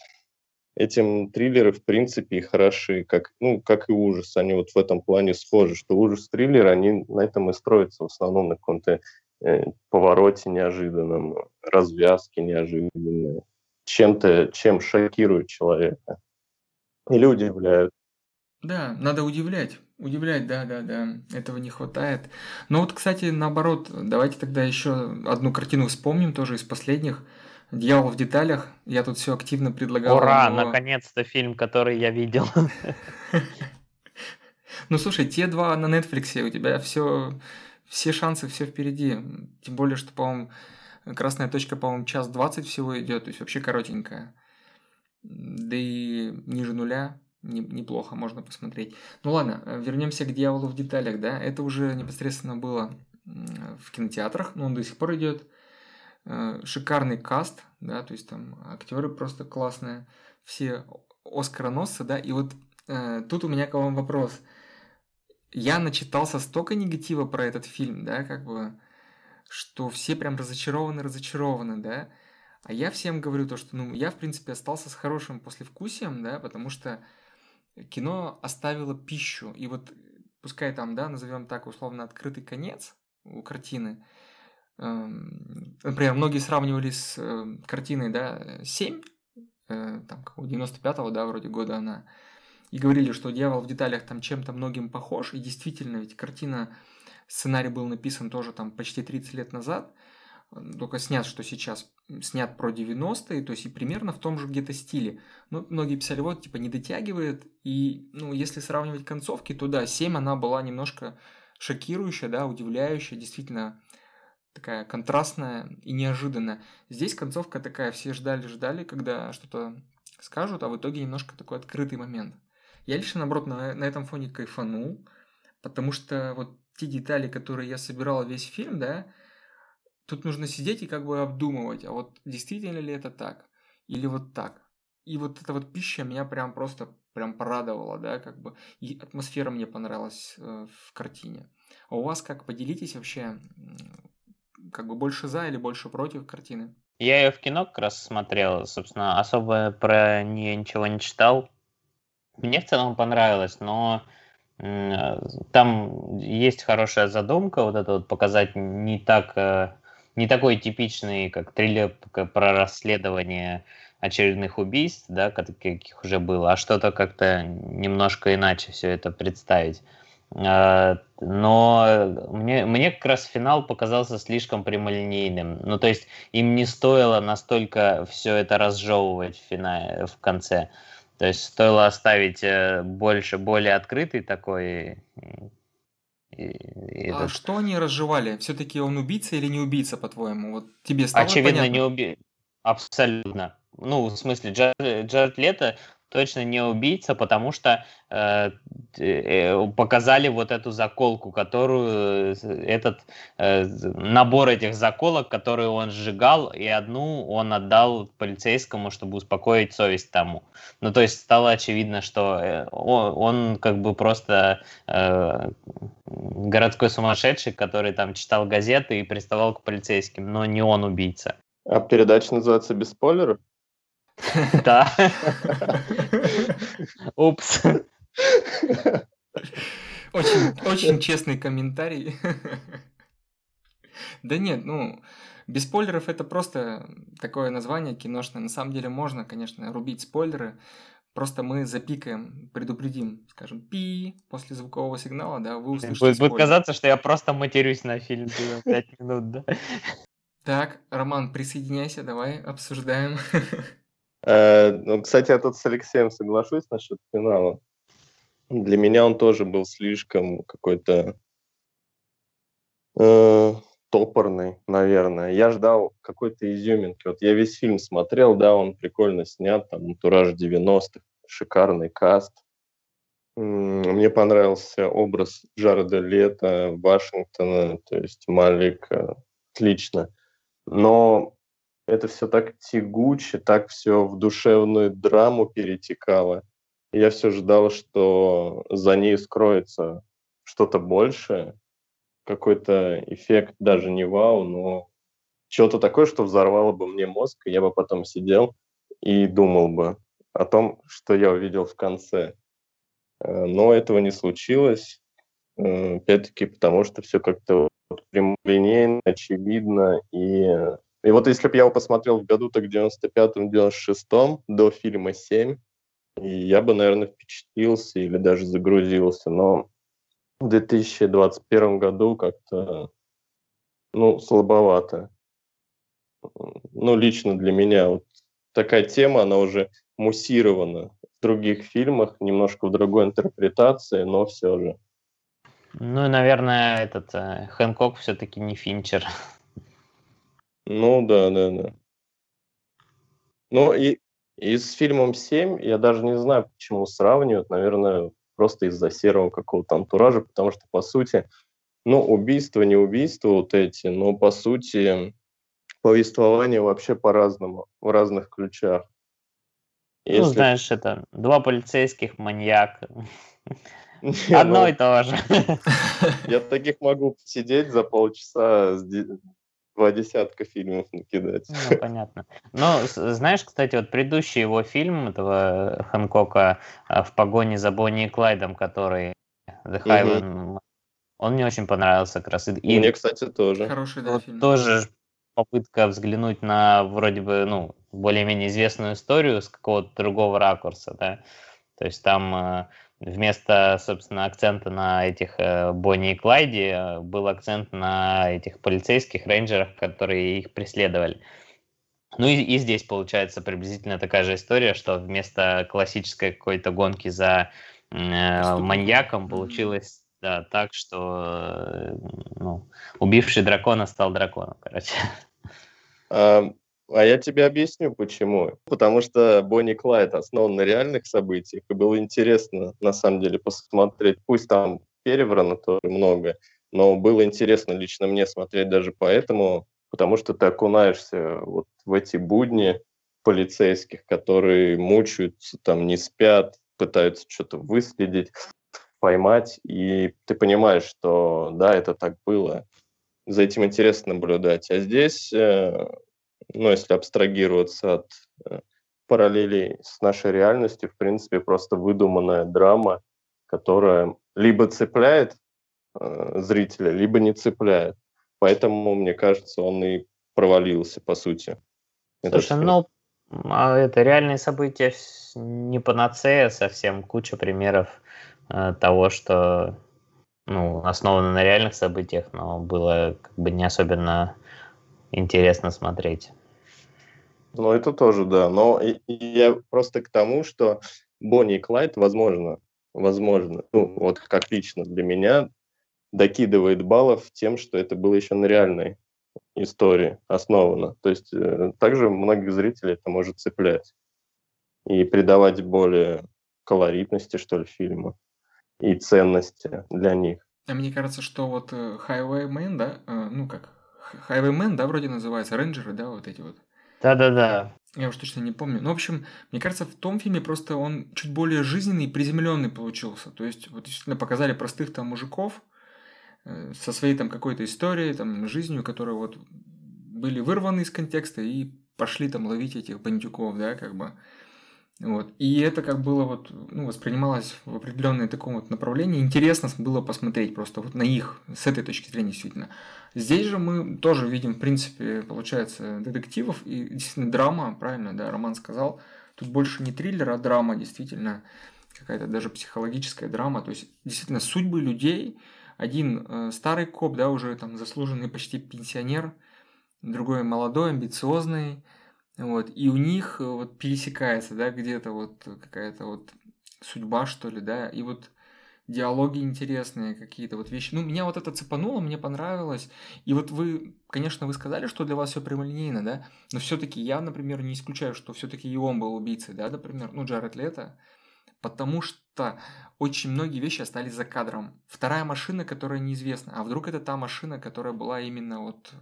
Speaker 2: Этим триллеры, в принципе, и хороши, как, ну, как и ужас. Они вот в этом плане схожи, что ужас-триллер, они на этом и строятся в основном на каком-то э, повороте неожиданном, развязке неожиданной, чем-то, чем шокирует человека. Или удивляют.
Speaker 1: Да, надо удивлять. Удивлять, да, да, да, этого не хватает. Но вот, кстати, наоборот, давайте тогда еще одну картину вспомним, тоже из последних. «Дьявол в деталях». Я тут все активно предлагал.
Speaker 3: Ура, но... наконец-то фильм, который я видел.
Speaker 1: Ну, слушай, те два на Netflix, у тебя все, все шансы, все впереди. Тем более, что, по-моему, красная точка, по-моему, час двадцать всего идет, то есть вообще коротенькая. Да и ниже нуля неплохо, можно посмотреть. Ну ладно, э, вернемся к дьяволу в деталях, да. Это уже непосредственно было в кинотеатрах, но он до сих пор идет. Э, шикарный каст, да, то есть там актеры просто классные, все оскароносцы, да, и вот э, тут у меня к вам вопрос. Я начитался столько негатива про этот фильм, да, как бы, что все прям разочарованы, разочарованы, да. А я всем говорю то, что, ну, я, в принципе, остался с хорошим послевкусием, да, потому что кино оставило пищу. И вот пускай там, да, назовем так условно открытый конец у картины. Эм, например, многие сравнивали с э, картиной, да, 7, э, там, 95-го, да, вроде года она, и говорили, что «Дьявол в деталях» там чем-то многим похож, и действительно, ведь картина, сценарий был написан тоже там почти 30 лет назад, только снят, что сейчас снят про 90-е, то есть и примерно в том же где-то стиле. Ну, многие писали, вот, типа, не дотягивает, и, ну, если сравнивать концовки, то да, 7 она была немножко шокирующая, да, удивляющая, действительно такая контрастная и неожиданная. Здесь концовка такая, все ждали-ждали, когда что-то скажут, а в итоге немножко такой открытый момент. Я лично, наоборот, на, на этом фоне кайфанул, потому что вот те детали, которые я собирал весь фильм, да, Тут нужно сидеть и как бы обдумывать, а вот действительно ли это так? Или вот так? И вот эта вот пища меня прям просто прям порадовала, да, как бы. И атмосфера мне понравилась э, в картине. А у вас как? Поделитесь вообще, как бы больше за или больше против картины?
Speaker 3: Я ее в кино как раз смотрел, собственно, особо про нее ничего не читал. Мне в целом понравилось, но там есть хорошая задумка, вот это вот показать не так э, не такой типичный, как триллер про расследование очередных убийств, да, каких уже было, а что-то как-то немножко иначе все это представить. А, но мне, мне как раз финал показался слишком прямолинейным. Ну, то есть им не стоило настолько все это разжевывать в, финале, в конце. То есть стоило оставить э, больше, более открытый такой
Speaker 1: и, и а этот... что они разжевали? Все-таки он убийца или не убийца, по-твоему? Вот тебе стало
Speaker 3: Очевидно,
Speaker 1: понятно?
Speaker 3: не убийца. Абсолютно. Ну, в смысле, Джаред, Лето точно не убийца, потому что э, э, показали вот эту заколку, которую э, этот э, набор этих заколок, которые он сжигал, и одну он отдал полицейскому, чтобы успокоить совесть тому. Ну, то есть стало очевидно, что э, он, он как бы просто э, городской сумасшедший, который там читал газеты и приставал к полицейским, но не он убийца.
Speaker 2: А передача называется «Без спойлеров»?
Speaker 3: Да. Упс.
Speaker 1: Очень, очень честный комментарий. Да нет, ну, без спойлеров это просто такое название киношное. На самом деле можно, конечно, рубить спойлеры. Просто мы запикаем, предупредим, скажем, пи после звукового сигнала, да, вы услышите
Speaker 3: Будет, будет казаться, что я просто матерюсь на фильм 5 минут, да.
Speaker 1: Так, Роман, присоединяйся, давай обсуждаем.
Speaker 2: Э, ну, кстати, я тут с Алексеем соглашусь насчет финала. Для меня он тоже был слишком какой-то э, топорный, наверное. Я ждал какой-то изюминки. Вот я весь фильм смотрел, да, он прикольно снят, там, антураж 90-х, шикарный каст. Мне понравился образ Джареда Лета, Вашингтона, то есть Малика. Отлично. Но это все так тягуче, так все в душевную драму перетекало. Я все ждал, что за ней скроется что-то большее, какой-то эффект, даже не вау, но что-то такое, что взорвало бы мне мозг, и я бы потом сидел и думал бы о том, что я увидел в конце. Э, но этого не случилось, э, опять-таки, потому что все как-то прямолинейно, очевидно, и и вот если бы я его посмотрел в году так 95-96 до фильма 7, я бы, наверное, впечатлился или даже загрузился. Но в 2021 году как-то, ну, слабовато. Ну, лично для меня вот такая тема, она уже муссирована в других фильмах, немножко в другой интерпретации, но все же.
Speaker 3: Ну и, наверное, этот э, Хэнкок все-таки не Финчер.
Speaker 2: Ну да, да, да. Ну и, и с фильмом «Семь» я даже не знаю, почему сравнивают. Наверное, просто из-за серого какого-то антуража, потому что, по сути, ну, убийство, не убийство вот эти, но, по сути, повествование вообще по-разному, в разных ключах.
Speaker 3: Ну, Если... Ну, знаешь, это два полицейских маньяка. Одно ну и то же.
Speaker 2: Я таких могу сидеть за полчаса два десятка фильмов накидать.
Speaker 3: Ну, понятно. Но, знаешь, кстати, вот предыдущий его фильм, этого Хэнкока э, «В погоне за Бонни и Клайдом», который The Highway, угу. он мне очень понравился как раз.
Speaker 2: И, мне, кстати, тоже.
Speaker 1: Хороший, да,
Speaker 3: вот фильм. Тоже попытка взглянуть на вроде бы, ну, более-менее известную историю с какого-то другого ракурса, да. То есть там э, вместо, собственно, акцента на этих э, Бонни и Клайде э, был акцент на этих полицейских рейнджерах, которые их преследовали. Ну и, и здесь получается приблизительно такая же история, что вместо классической какой-то гонки за э, маньяком получилось да, так, что э, ну, убивший дракона стал драконом, короче.
Speaker 2: А я тебе объясню, почему. Потому что Бонни Клайд основан на реальных событиях, и было интересно, на самом деле, посмотреть. Пусть там переврано тоже много, но было интересно лично мне смотреть даже поэтому, потому что ты окунаешься вот в эти будни полицейских, которые мучаются, там не спят, пытаются что-то выследить, поймать, и ты понимаешь, что да, это так было. За этим интересно наблюдать. А здесь э, ну, если абстрагироваться от э, параллелей с нашей реальностью, в принципе, просто выдуманная драма, которая либо цепляет э, зрителя, либо не цепляет. Поэтому, мне кажется, он и провалился, по сути.
Speaker 3: Слушай, ну, а это реальные события не панацея совсем, куча примеров э, того, что ну, основано на реальных событиях, но было как бы не особенно интересно смотреть.
Speaker 2: Ну, это тоже, да. Но я просто к тому, что Бонни и Клайд, возможно, возможно, ну, вот как лично для меня, докидывает баллов тем, что это было еще на реальной истории основано. То есть э, также многих зрителей это может цеплять. и придавать более колоритности, что ли, фильму и ценности для них.
Speaker 1: А мне кажется, что вот э, Highwayman, да, э, ну как, Highwayman, да, вроде называется, рейнджеры, да, вот эти вот.
Speaker 3: Да-да-да.
Speaker 1: Я уж точно не помню. Ну, в общем, мне кажется, в том фильме просто он чуть более жизненный и приземленный получился. То есть, вот действительно показали простых там мужиков э, со своей там какой-то историей, там, жизнью, которые вот были вырваны из контекста и пошли там ловить этих бандюков, да, как бы. Вот. И это как было вот, ну, воспринималось в определенное таком вот направлении. Интересно было посмотреть просто вот на их, с этой точки зрения действительно. Здесь же мы тоже видим, в принципе, получается, детективов и действительно драма, правильно, да, Роман сказал. Тут больше не триллер, а драма, действительно, какая-то даже психологическая драма. То есть, действительно, судьбы людей. Один э, старый коп, да, уже там заслуженный почти пенсионер, другой молодой, амбициозный, вот, и у них э, вот пересекается, да, где-то вот какая-то вот судьба, что ли, да, и вот диалоги интересные какие-то вот вещи. Ну, меня вот это цепануло, мне понравилось. И вот вы, конечно, вы сказали, что для вас все прямолинейно, да, но все-таки я, например, не исключаю, что все-таки и он был убийцей, да, например, ну, Джаред Лето, потому что очень многие вещи остались за кадром. Вторая машина, которая неизвестна, а вдруг это та машина, которая была именно вот,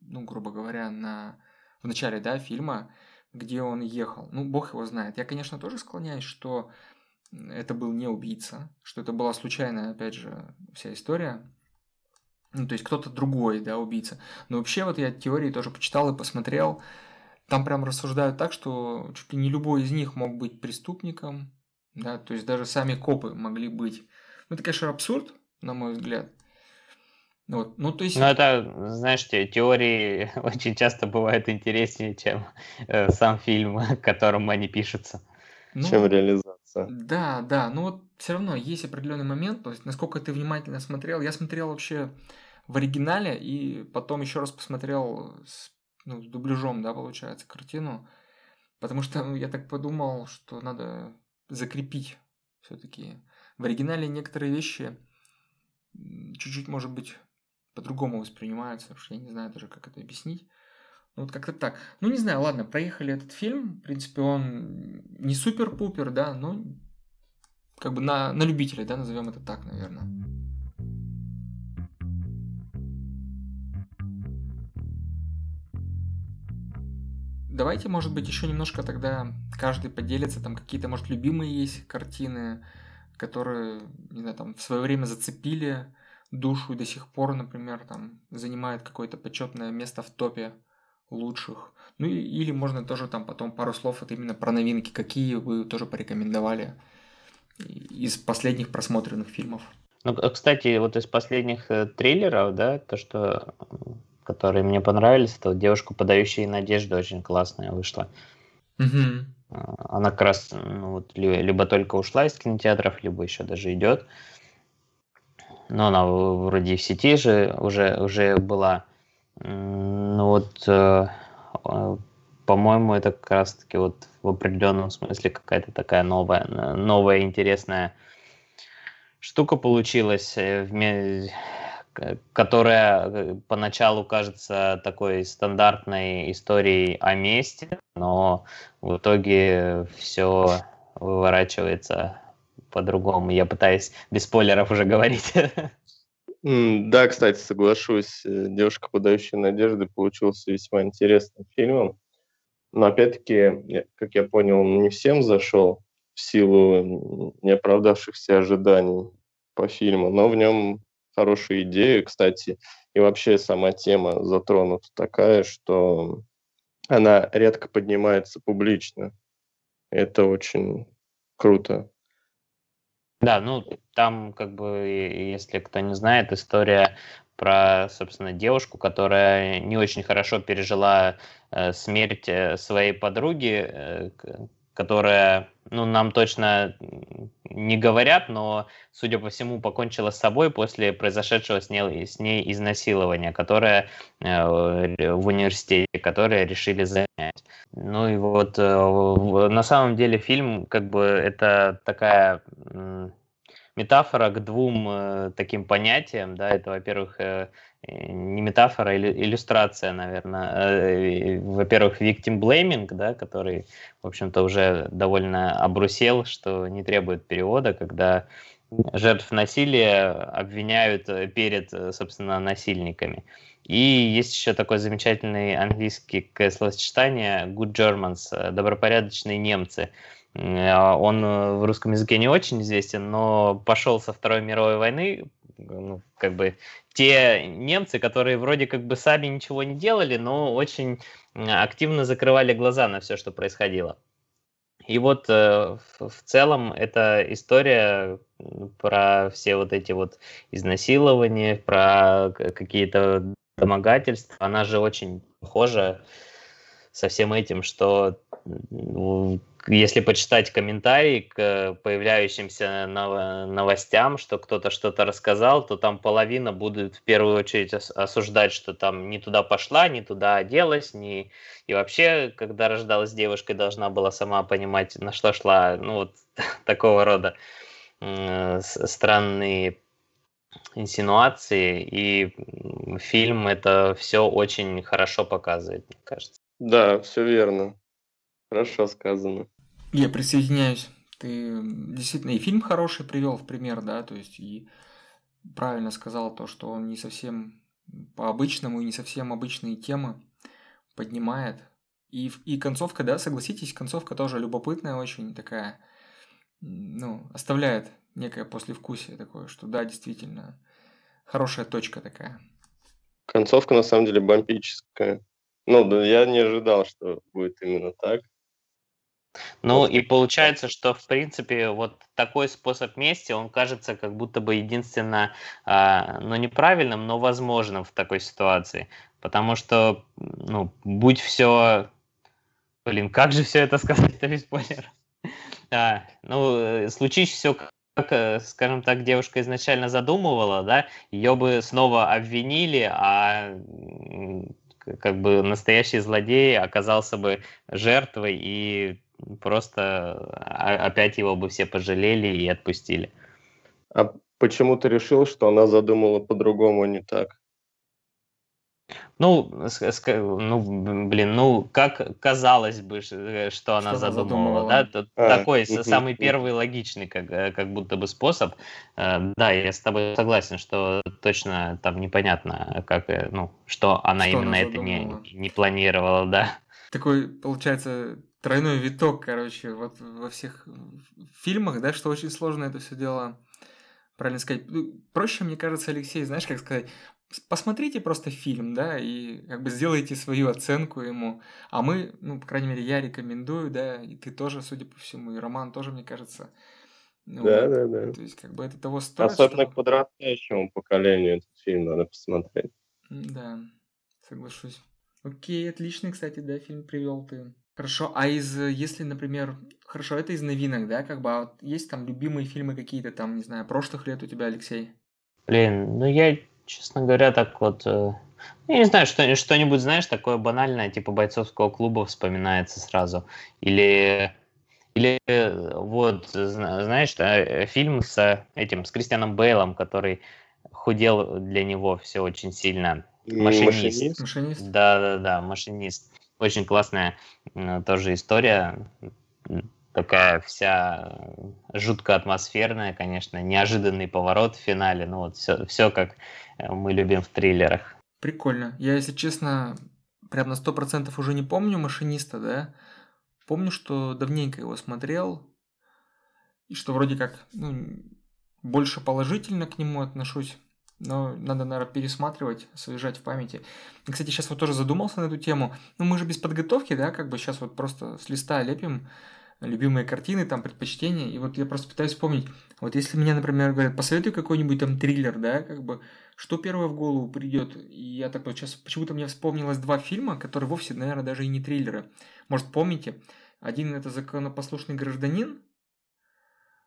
Speaker 1: ну, грубо говоря, на в начале, да, фильма, где он ехал. Ну, бог его знает. Я, конечно, тоже склоняюсь, что это был не убийца, что это была случайная, опять же, вся история. Ну, то есть кто-то другой, да, убийца. Но вообще вот я теории тоже почитал и посмотрел. Там прям рассуждают так, что чуть ли не любой из них мог быть преступником, да, то есть даже сами копы могли быть. Ну, это, конечно, абсурд, на мой взгляд.
Speaker 3: Вот. Ну, то есть... Ну, это, знаешь, те, теории очень часто бывают интереснее, чем э, сам фильм, к которому они пишутся.
Speaker 2: Ну, чем реализация.
Speaker 1: Да, да, но вот все равно есть определенный момент, то есть насколько ты внимательно смотрел. Я смотрел вообще в оригинале и потом еще раз посмотрел с, ну, с дубляжом, да, получается, картину, потому что ну, я так подумал, что надо закрепить все-таки. В оригинале некоторые вещи чуть-чуть, может быть, по-другому воспринимаются, потому что я не знаю даже, как это объяснить. Ну, вот как-то так. Ну, не знаю, ладно, проехали этот фильм. В принципе, он не супер-пупер, да, но как бы на, на любителей, да, назовем это так, наверное. Давайте, может быть, еще немножко тогда каждый поделится, там какие-то, может, любимые есть картины, которые, не знаю, там в свое время зацепили, душу и до сих пор, например, там занимает какое-то почетное место в топе лучших. Ну и, или можно тоже там потом пару слов вот именно про новинки, какие вы тоже порекомендовали из последних просмотренных фильмов.
Speaker 3: Ну, кстати, вот из последних э, трейлеров, да, то, что которые мне понравились, это вот девушку, подающая надежду, очень классная вышла. Угу. Она как раз ну, вот, либо только ушла из кинотеатров, либо еще даже идет но она вроде в сети же уже, уже была. Ну вот, э, э, по-моему, это как раз-таки вот в определенном смысле какая-то такая новая, новая интересная штука получилась, э, которая поначалу кажется такой стандартной историей о месте, но в итоге все выворачивается по-другому. Я пытаюсь без спойлеров уже говорить.
Speaker 2: Да, кстати, соглашусь. Э, «Девушка, подающая надежды» получился весьма интересным фильмом. Но, опять-таки, как я понял, он не всем зашел в силу неоправдавшихся ожиданий по фильму. Но в нем хорошие идеи, кстати. И вообще сама тема затронута такая, что она редко поднимается публично. Это очень круто.
Speaker 3: Да, ну там как бы, если кто не знает, история про, собственно, девушку, которая не очень хорошо пережила э, смерть э, своей подруги, э, которая, ну, нам точно не говорят, но, судя по всему, покончила с собой после произошедшего с ней, с ней изнасилования, которое э, в университете, которое решили занять. Ну и вот э, на самом деле фильм, как бы, это такая метафора к двум э, таким понятиям, да, это, во-первых, э, не метафора, а иллюстрация, наверное. Э, во-первых, victim blaming, да, который, в общем-то, уже довольно обрусел, что не требует перевода, когда жертв насилия обвиняют э, перед, э, собственно, насильниками. И есть еще такое замечательное английское словосочетание good Germans, добропорядочные немцы. Он в русском языке не очень известен, но пошел со Второй мировой войны, ну, как бы те немцы, которые вроде как бы сами ничего не делали, но очень активно закрывали глаза на все, что происходило. И вот э, в, в целом эта история про все вот эти вот изнасилования, про какие-то домогательства, она же очень похожа со всем этим, что если почитать комментарии к появляющимся новостям, что кто-то что-то рассказал, то там половина будет в первую очередь осуждать, что там не туда пошла, не туда оделась, не... и вообще, когда рождалась девушка, должна была сама понимать, на что шла, ну вот такого рода странные инсинуации, и фильм это все очень хорошо показывает, мне кажется.
Speaker 2: Да, все верно. Хорошо сказано.
Speaker 1: Я присоединяюсь. Ты действительно и фильм хороший привел в пример, да, то есть и правильно сказал то, что он не совсем по-обычному и не совсем обычные темы поднимает. И, и концовка, да, согласитесь, концовка тоже любопытная очень такая, ну, оставляет некое послевкусие такое, что да, действительно, хорошая точка такая.
Speaker 2: Концовка на самом деле бомбическая. Ну, да, я не ожидал, что будет именно так.
Speaker 3: Ну и получается, что в принципе вот такой способ мести, он кажется как будто бы единственно, э, ну неправильным, но возможным в такой ситуации. Потому что, ну, будь все... Блин, как же все это сказать-то без спойлера? А, ну, э, случись все как, э, скажем так, девушка изначально задумывала, да, ее бы снова обвинили, а как бы настоящий злодей оказался бы жертвой и просто опять его бы все пожалели и отпустили.
Speaker 2: А почему ты решил, что она задумала по-другому, а не так?
Speaker 3: Ну, ну, блин, ну, как казалось бы, э, что она что задумывала, да? Тут а, такой угу, самый угу. первый логичный, как, э, как будто бы способ. Э, да, я с тобой согласен, что точно там непонятно, как, ну, что она что именно она это не, не планировала, да.
Speaker 1: Такой, получается, тройной виток, короче, вот во всех фильмах, да, что очень сложно это все дело правильно сказать. Ну, проще, мне кажется, Алексей, знаешь, как сказать, посмотрите просто фильм, да, и как бы сделайте свою оценку ему. А мы, ну, по крайней мере, я рекомендую, да, и ты тоже, судя по всему, и Роман тоже, мне кажется.
Speaker 2: Ну, да, да, да.
Speaker 1: То есть, как бы это того стоит.
Speaker 2: Особенно что... к подрастающему поколению этот фильм надо посмотреть.
Speaker 1: Да, соглашусь. Окей, отличный, кстати, да, фильм привел ты. Хорошо, а из, если, например, хорошо, это из новинок, да, как бы, а вот есть там любимые фильмы какие-то там, не знаю, прошлых лет у тебя, Алексей?
Speaker 3: Блин, ну я, честно говоря, так вот, э, я не знаю, что, что-нибудь, знаешь, такое банальное, типа бойцовского клуба вспоминается сразу. Или, или вот, знаешь, да, фильм с этим, с Кристианом Бейлом, который худел для него все очень сильно.
Speaker 2: Машинист.
Speaker 1: Машинист.
Speaker 3: Да, да, да, машинист. Очень классная тоже история. Такая вся жутко атмосферная, конечно, неожиданный поворот в финале. Ну вот все, все как э, мы любим в триллерах.
Speaker 1: Прикольно. Я, если честно, прям на сто процентов уже не помню машиниста, да? Помню, что давненько его смотрел, и что вроде как ну, больше положительно к нему отношусь. Но надо, наверное, пересматривать, освежать в памяти. И, кстати, сейчас вот тоже задумался на эту тему. Ну, мы же без подготовки, да, как бы сейчас вот просто с листа лепим любимые картины, там, предпочтения. И вот я просто пытаюсь вспомнить. Вот если меня, например, говорят, посоветуй какой-нибудь там триллер, да, как бы, что первое в голову придет? И я так вот сейчас, почему-то мне вспомнилось два фильма, которые вовсе, наверное, даже и не триллеры. Может, помните? Один это «Законопослушный гражданин»,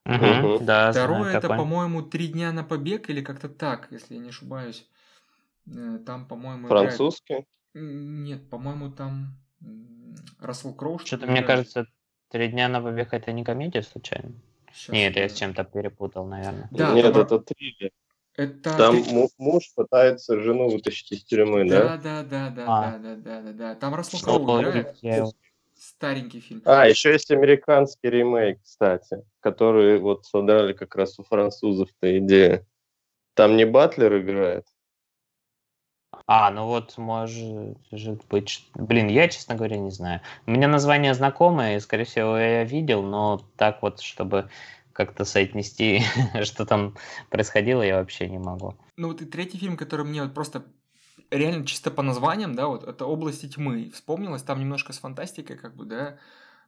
Speaker 3: Угу, да,
Speaker 1: Второе это, по-моему, три дня на побег или как-то так, если я не ошибаюсь. Э, там, по-моему,
Speaker 2: Французский? Играет...
Speaker 1: Нет, по-моему, там Рассел Кроу.
Speaker 3: Что-то, мне кажется, три дня на побег это не комедия случайно? Сейчас Нет, я с чем-то перепутал, наверное.
Speaker 2: Да, Нет, там... это триллер. Это... Там муж пытается жену вытащить из тюрьмы,
Speaker 1: да? Да, да, да, да, а. да, да, да, да, да. Там Рассел Кроу играет. Я... Старенький фильм.
Speaker 2: А, еще есть американский ремейк, кстати, который вот содрали как раз у французов-то идея. Там не Батлер играет,
Speaker 3: а, ну вот, может быть... Блин, я, честно говоря, не знаю. У меня название знакомое, и, скорее всего, я видел, но так вот, чтобы как-то соотнести, что там происходило, я вообще не могу.
Speaker 1: Ну вот и третий фильм, который мне вот просто реально чисто по названиям, да, вот это «Области тьмы». Вспомнилось, там немножко с фантастикой, как бы, да.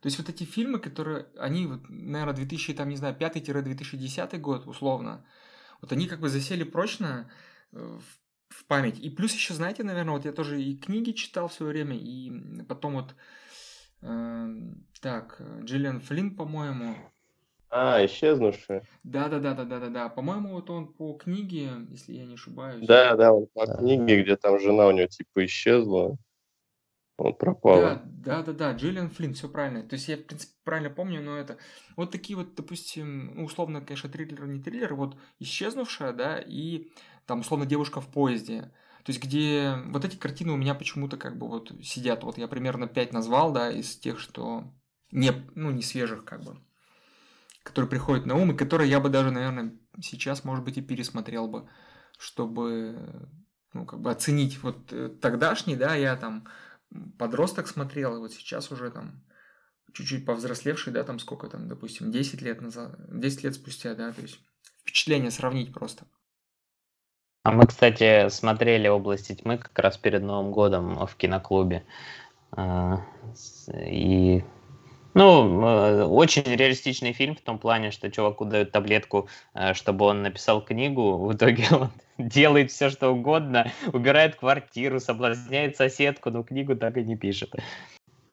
Speaker 1: То есть вот эти фильмы, которые, они, вот, наверное, 2000, там, не знаю, 5-2010 год, условно, вот они как бы засели прочно э, в в память. И плюс еще, знаете, наверное, вот я тоже и книги читал в свое время, и потом вот э, так, Джиллиан Флинн, по-моему.
Speaker 2: А, исчезнувшая.
Speaker 1: Да, да, да, да, да, да, да. По-моему, вот он по книге, если я не ошибаюсь.
Speaker 2: Да, да, он по книге, где там жена у него типа исчезла. Он пропал.
Speaker 1: Да, да, да, да, Джиллиан Флинн, все правильно. То есть я, в принципе, правильно помню, но это... Вот такие вот, допустим, ну, условно, конечно, триллер, не триллер, вот исчезнувшая, да, и там, условно, девушка в поезде. То есть, где вот эти картины у меня почему-то как бы вот сидят. Вот я примерно пять назвал, да, из тех, что не, ну, не свежих, как бы, которые приходят на ум, и которые я бы даже, наверное, сейчас, может быть, и пересмотрел бы, чтобы, ну, как бы оценить вот э, тогдашний, да, я там подросток смотрел, и вот сейчас уже там чуть-чуть повзрослевший, да, там сколько там, допустим, 10 лет назад, 10 лет спустя, да, то есть впечатление сравнить просто.
Speaker 3: А мы, кстати, смотрели «Области тьмы» как раз перед Новым годом в киноклубе. А, и ну, э, очень реалистичный фильм в том плане, что чуваку дают таблетку, э, чтобы он написал книгу. В итоге он делает все, что угодно, убирает квартиру, соблазняет соседку, но книгу так и не пишет.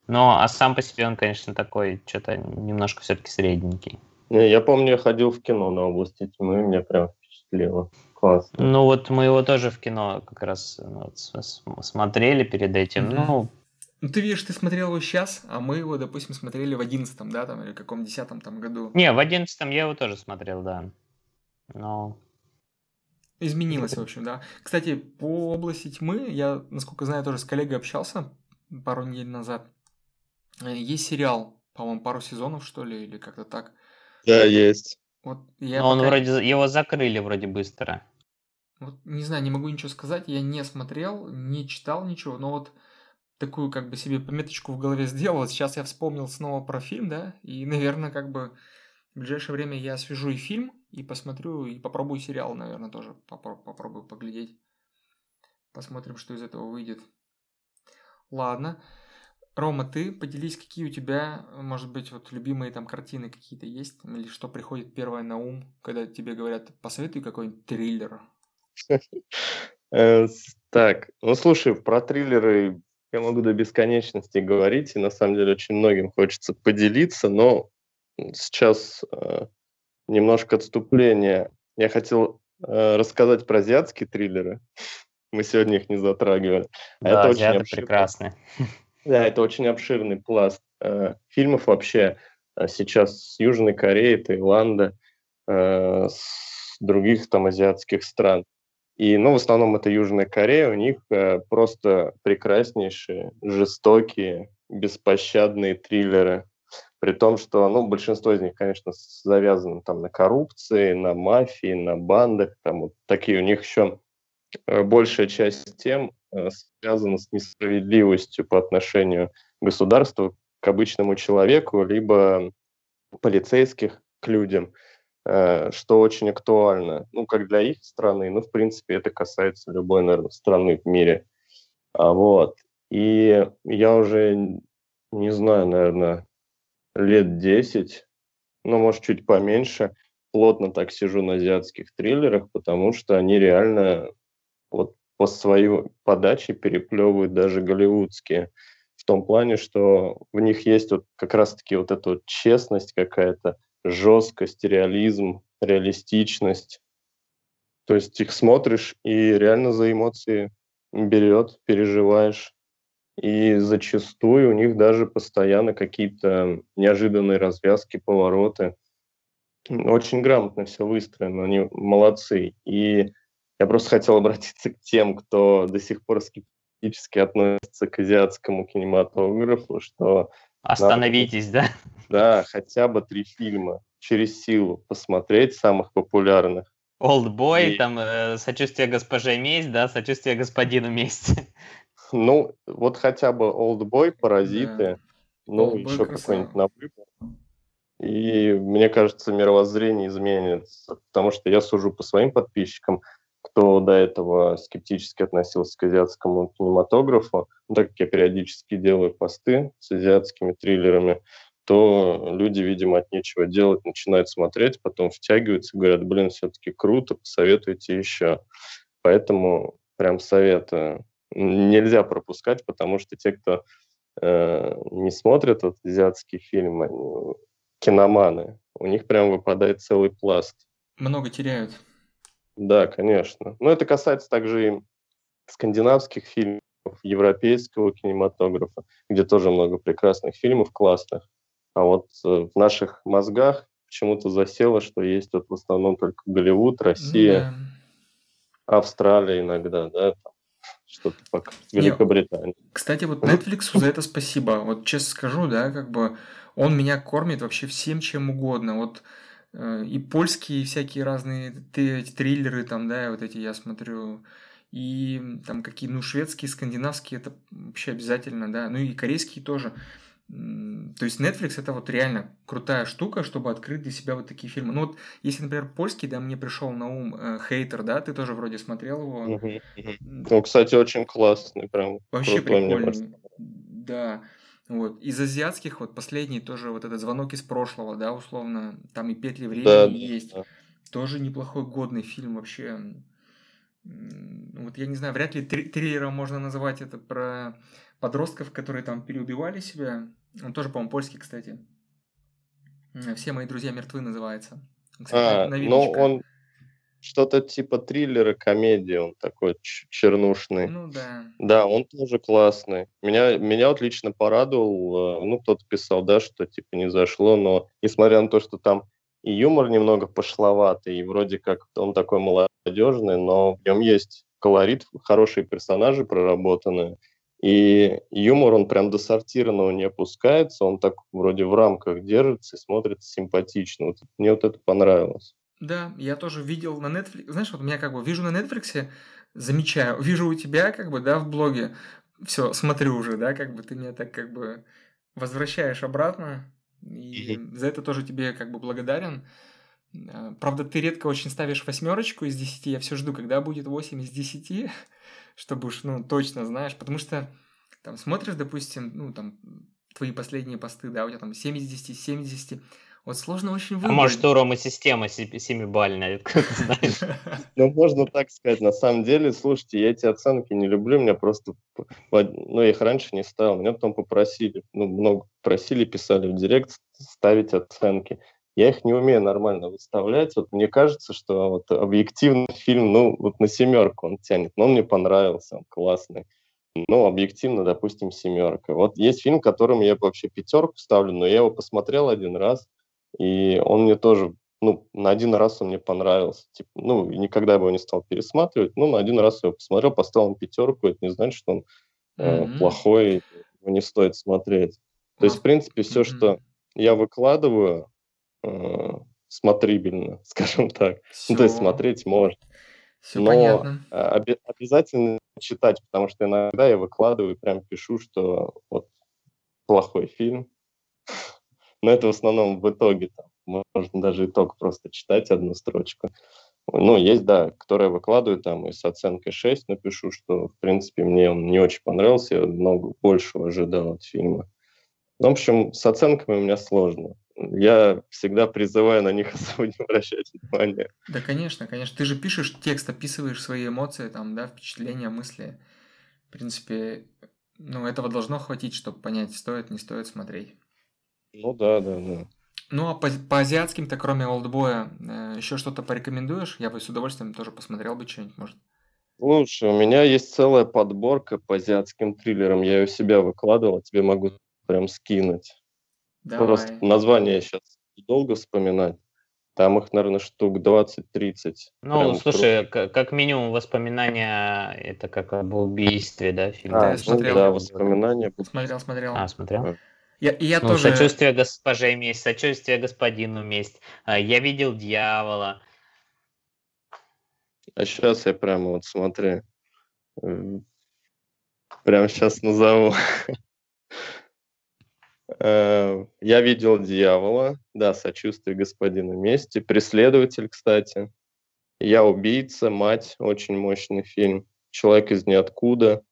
Speaker 3: Но, а сам по себе он, конечно, такой, что-то немножко все-таки средненький.
Speaker 2: Я помню, я ходил в кино на области тьмы, мне прям впечатлило. Классно.
Speaker 3: Ну вот мы его тоже в кино как раз ну, вот, смотрели перед этим. Mm-hmm. Ну,
Speaker 1: ну, ты видишь, ты смотрел его сейчас, а мы его, допустим, смотрели в одиннадцатом, да, там, или каком десятом там году.
Speaker 3: Не, в одиннадцатом я его тоже смотрел, да. Но...
Speaker 1: Изменилось, в общем, да. Кстати, по области тьмы, я, насколько знаю, тоже с коллегой общался пару недель назад. Э, есть сериал, по-моему, пару сезонов, что ли, или как-то так.
Speaker 2: Да, есть.
Speaker 1: Вот
Speaker 3: я Но пока... он вроде, его закрыли вроде быстро.
Speaker 1: Вот, не знаю, не могу ничего сказать, я не смотрел, не читал ничего, но вот такую как бы себе пометочку в голове сделал. Сейчас я вспомнил снова про фильм, да, и, наверное, как бы в ближайшее время я свяжу и фильм, и посмотрю, и попробую сериал, наверное, тоже попро- попробую поглядеть. Посмотрим, что из этого выйдет. Ладно. Рома, ты поделись, какие у тебя, может быть, вот любимые там картины какие-то есть, или что приходит первое на ум, когда тебе говорят, посоветуй какой-нибудь триллер.
Speaker 2: Э, так, ну слушай, про триллеры я могу до бесконечности говорить, и на самом деле очень многим хочется поделиться, но сейчас э, немножко отступления. Я хотел э, рассказать про азиатские триллеры. Мы сегодня их не затрагивали.
Speaker 3: А да, это азиаты очень прекрасны.
Speaker 2: Да, это очень обширный пласт э, фильмов вообще э, сейчас с Южной Кореи, Таиланда, э, с других там азиатских стран. И, ну, в основном это Южная Корея, у них э, просто прекраснейшие, жестокие, беспощадные триллеры. При том, что, ну, большинство из них, конечно, завязано там на коррупции, на мафии, на бандах, там вот такие у них еще э, большая часть тем связано с несправедливостью по отношению государства к обычному человеку, либо полицейских к людям, э, что очень актуально, ну, как для их страны, ну, в принципе, это касается любой, наверное, страны в мире. А вот. И я уже, не знаю, наверное, лет 10, ну, может, чуть поменьше, плотно так сижу на азиатских триллерах, потому что они реально вот по своей подаче переплевывают даже голливудские. В том плане, что в них есть вот как раз-таки вот эта вот честность какая-то, жесткость, реализм, реалистичность. То есть их смотришь и реально за эмоции берет, переживаешь. И зачастую у них даже постоянно какие-то неожиданные развязки, повороты. Очень грамотно все выстроено, они молодцы. И я просто хотел обратиться к тем, кто до сих пор скептически относится к азиатскому кинематографу, что...
Speaker 3: Остановитесь, надо,
Speaker 2: да? Да, хотя бы три фильма через силу посмотреть, самых популярных.
Speaker 3: Олдбой, и... там э, «Сочувствие госпоже месть», да, «Сочувствие господину месть».
Speaker 2: Ну, вот хотя бы «Олдбой», «Паразиты», да. ну, Oldboy еще какой-нибудь на выбор. И мне кажется, мировоззрение изменится, потому что я сужу по своим подписчикам, кто до этого скептически относился к азиатскому кинематографу, ну, так как я периодически делаю посты с азиатскими триллерами, то люди, видимо, от нечего делать начинают смотреть, потом втягиваются, говорят, блин, все-таки круто, посоветуйте еще. Поэтому прям советую. Нельзя пропускать, потому что те, кто э, не смотрят вот, азиатские фильмы, киноманы, у них прям выпадает целый пласт.
Speaker 1: Много теряют.
Speaker 2: Да, конечно. Но это касается также и скандинавских фильмов, европейского кинематографа, где тоже много прекрасных фильмов, классных. А вот э, в наших мозгах почему-то засело, что есть вот в основном только Голливуд, Россия, да. Австралия иногда, да, что-то пока, Великобритания.
Speaker 1: Кстати, вот Netflix за это спасибо. Вот честно скажу, да, как бы он меня кормит вообще всем, чем угодно. Вот и польские всякие разные триллеры там, да, вот эти я смотрю, и там какие, ну, шведские, скандинавские, это вообще обязательно, да, ну и корейские тоже. То есть Netflix это вот реально крутая штука, чтобы открыть для себя вот такие фильмы. Ну вот, если, например, польский, да, мне пришел на ум э, Хейтер, да, ты тоже вроде смотрел его.
Speaker 2: Ну, кстати, очень классный, прям.
Speaker 1: Вообще прикольный. Да. Вот. Из азиатских вот последний тоже вот этот звонок из прошлого, да, условно, там и петли времени да, есть. Да. Тоже неплохой годный фильм вообще. Вот я не знаю, вряд ли триллером можно называть это про подростков, которые там переубивали себя. Он тоже, по-моему, польский, кстати. Все мои друзья мертвы называется.
Speaker 2: Кстати, а, ну он что-то типа триллера, комедии, он такой чернушный.
Speaker 1: Ну да.
Speaker 2: Да, он тоже классный. Меня, меня отлично порадовал. Э, ну, кто-то писал, да, что типа не зашло, но несмотря на то, что там и юмор немного пошловатый, и вроде как он такой молодежный, но в нем есть колорит, хорошие персонажи проработанные. И юмор, он прям до сортированного не опускается, он так вроде в рамках держится и смотрится симпатично. Вот мне вот это понравилось.
Speaker 1: Да, я тоже видел на Netflix. Знаешь, вот меня как бы вижу на Netflix, замечаю, вижу у тебя как бы, да, в блоге, все, смотрю уже, да, как бы ты меня так как бы возвращаешь обратно, и mm-hmm. за это тоже тебе как бы благодарен. А, правда, ты редко очень ставишь восьмерочку из десяти, я все жду, когда будет восемь из десяти, чтобы уж, ну, точно знаешь, потому что там смотришь, допустим, ну, там, твои последние посты, да, у тебя там 7 из 10, 7 из 10, вот сложно очень
Speaker 3: выбрать. А может, у Ромы система семибальная, знаешь?
Speaker 2: Ну, можно так сказать. На самом деле, слушайте, я эти оценки не люблю, меня просто... Ну, я их раньше не ставил, меня потом попросили, ну, много просили, писали в директ ставить оценки. Я их не умею нормально выставлять. Вот мне кажется, что вот объективный фильм, ну, вот на семерку он тянет, но он мне понравился, он классный. Ну, объективно, допустим, семерка. Вот есть фильм, которым я вообще пятерку ставлю, но я его посмотрел один раз, и он мне тоже, ну, на один раз он мне понравился. Типа, ну, никогда бы его не стал пересматривать, но на один раз я его посмотрел, поставил пятерку, это не значит, что он э, mm-hmm. плохой, его не стоит смотреть. То есть, в принципе, все, mm-hmm. что я выкладываю, э, смотрибельно, скажем так. Все. Ну, то есть смотреть можно. Все Но понятно. Об- обязательно читать, потому что иногда я выкладываю, прям пишу, что вот плохой фильм, но это в основном в итоге. Там, можно даже итог просто читать, одну строчку. Ну, есть, да, которые выкладываю там и с оценкой 6 напишу, что, в принципе, мне он не очень понравился, я много большего ожидал от фильма. Ну, в общем, с оценками у меня сложно. Я всегда призываю на них особо не обращать внимания.
Speaker 1: Да, конечно, конечно. Ты же пишешь текст, описываешь свои эмоции, там, да, впечатления, мысли. В принципе, ну, этого должно хватить, чтобы понять, стоит, не стоит смотреть.
Speaker 2: Ну да, да, да.
Speaker 1: Ну а по, по азиатским-то, кроме олдбоя, э, еще что-то порекомендуешь? Я бы с удовольствием тоже посмотрел бы что-нибудь, может.
Speaker 2: Слушай, у меня есть целая подборка по азиатским триллерам. Я ее у себя выкладывал, тебе могу прям скинуть. Давай. Просто название сейчас долго вспоминать. Там их, наверное, штук 20-30.
Speaker 3: Ну,
Speaker 2: Прям
Speaker 3: слушай, к- как минимум воспоминания, это как об убийстве, да, фильм?
Speaker 2: А,
Speaker 1: Да, я
Speaker 2: ну
Speaker 1: смотрел.
Speaker 2: да, воспоминания.
Speaker 1: Смотрел, смотрел.
Speaker 3: А, смотрел?
Speaker 1: Я, и я
Speaker 3: Ну,
Speaker 1: тоже...
Speaker 3: сочувствие госпоже месть, сочувствие господину месть. А, Я видел дьявола.
Speaker 2: А сейчас я прямо вот смотри. Прямо сейчас назову. Э, Я видел дьявола, да, сочувствие господину мести, преследователь, кстати. Я убийца, мать, очень мощный фильм. Человек из ниоткуда,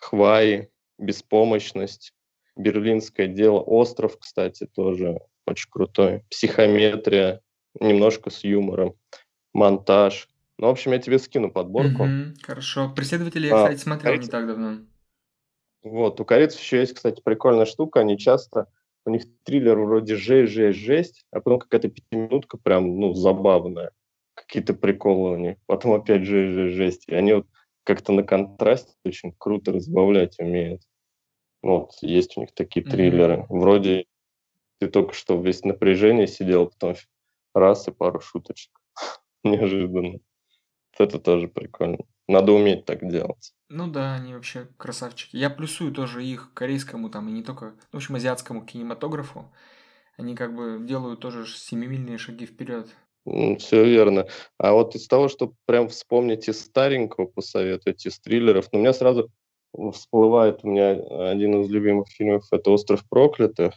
Speaker 2: Хваи, беспомощность, Берлинское дело, остров, кстати, тоже очень крутой. Психометрия, немножко с юмором, монтаж. Ну, в общем, я тебе скину подборку.
Speaker 1: Мгм, хорошо. Преследователи я,
Speaker 2: А,
Speaker 1: кстати, смотрел не
Speaker 2: корейцы.
Speaker 1: так давно.
Speaker 2: Вот, у корейцев еще есть, кстати, прикольная штука, они часто, у них триллер вроде жесть, жесть, жесть, а потом какая-то пятиминутка прям, ну, забавная, какие-то приколы у них, потом опять жесть, жесть, жесть, и они вот как-то на контрасте очень круто разбавлять умеют. Ну, Вот, есть у них такие
Speaker 1: Мгм.
Speaker 2: триллеры, вроде ты только что весь напряжение сидел, потом раз и пару шуточек, неожиданно. Это тоже прикольно. Надо уметь так делать.
Speaker 1: Ну да, они вообще красавчики. Я плюсую тоже их корейскому там, и не только, в общем, азиатскому кинематографу. Они как бы делают тоже семимильные шаги вперед.
Speaker 2: Все верно. А вот из того, что прям вспомнить из старенького посоветовать, из триллеров, ну, у меня сразу всплывает у меня один из любимых фильмов, это «Остров проклятых».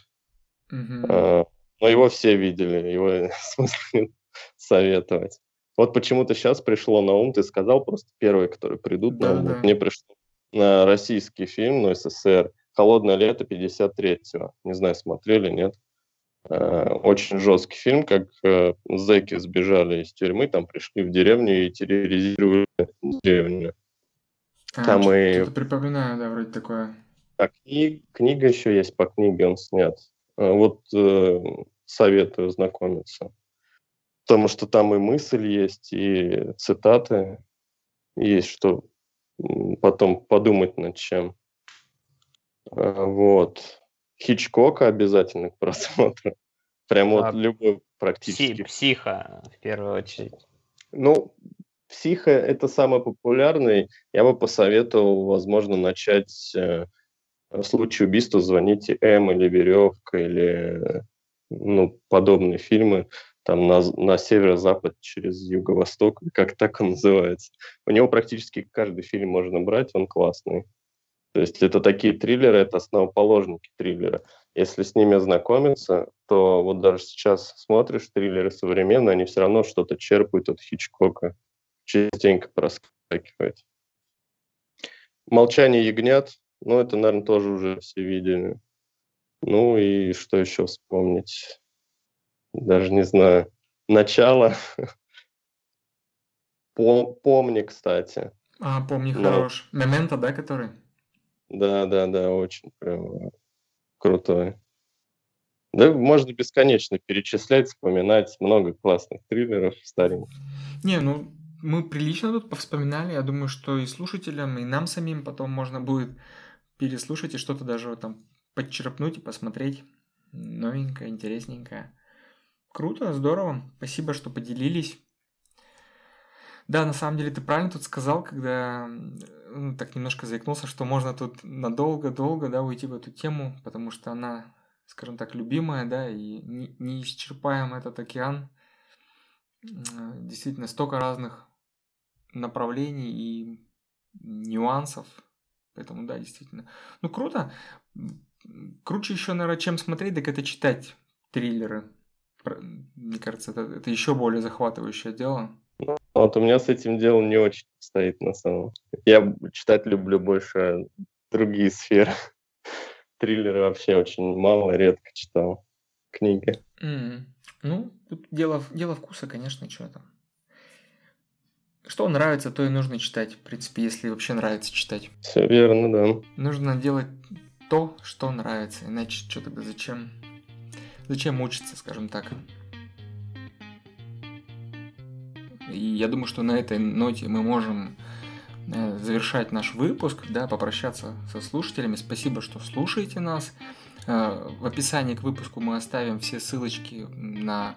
Speaker 2: А, Но его все видели, его смысла нет советовать. Вот почему-то сейчас пришло на ум, ты сказал просто первые, которые придут на ум. Вот Мне пришло на российский фильм, ну, СССР, «Холодное лето 53-го». Не знаю, смотрели, нет? Э, Очень жесткий фильм, как э, зэки сбежали из тюрьмы, там пришли в деревню и терроризировали деревню.
Speaker 1: А,
Speaker 2: там и-
Speaker 1: Что-то припоминаю, да, вроде такое.
Speaker 2: А кни- книга еще есть, по книге он снят. Э, Вот э, советую знакомиться. Потому что там и мысль есть, и цитаты есть, что потом подумать над чем. Э, Вот. Хичкока обязательно к просмотру. Прям вот
Speaker 3: А,
Speaker 2: любой
Speaker 3: Пси-
Speaker 2: практически.
Speaker 3: психа, в первую очередь.
Speaker 2: Ну, психо это самый популярный. Я бы посоветовал, возможно, начать э, в случае убийства звоните М или Веревка или ну, подобные фильмы там на, на северо-запад через юго-восток, как так он называется. У него практически каждый фильм можно брать, он классный. То есть это такие триллеры, это основоположники триллера. Если с ними ознакомиться, то вот даже сейчас смотришь триллеры современные, они все равно что-то черпают от Хичкока. Частенько проскакивает. «Молчание ягнят», ну, это, наверное, тоже уже все видели. Ну и что еще вспомнить? Даже не знаю. «Начало». Пом- Помни, кстати.
Speaker 1: А, помню,
Speaker 2: Ну.
Speaker 1: хорош. Мементо, да, который?
Speaker 2: Да, да, да, очень прям крутой. Да, можно бесконечно перечислять, вспоминать много классных триллеров стареньких.
Speaker 1: Не, ну, мы прилично тут повспоминали. Я думаю, что и слушателям, и нам самим потом можно будет переслушать и что-то даже там подчерпнуть и посмотреть. Новенькое, интересненькое. Круто, здорово. Спасибо, что поделились. Да, на самом деле ты правильно тут сказал, когда ну, так немножко заикнулся, что можно тут надолго-долго, да, уйти в эту тему, потому что она, скажем так, любимая, да, и не, не исчерпаем этот океан. Действительно, столько разных направлений и нюансов. Поэтому, да, действительно. Ну, круто. Круче еще, наверное, чем смотреть, так это читать триллеры. Мне кажется, это, это еще более захватывающее дело.
Speaker 2: Вот у меня с этим делом не очень стоит на самом. Я читать люблю больше другие сферы. Триллеры вообще очень мало, редко читал книги.
Speaker 1: М, Ну, тут дело, дело вкуса, конечно, что там. Что нравится, то и нужно читать, в принципе, если вообще нравится читать.
Speaker 2: Все верно, да.
Speaker 1: Нужно делать то, что нравится, иначе что тогда зачем? Зачем мучиться, скажем так? И я думаю, что на этой ноте мы можем э, завершать наш выпуск, да, попрощаться со слушателями. Спасибо, что слушаете нас. Э, В описании к выпуску мы оставим все ссылочки на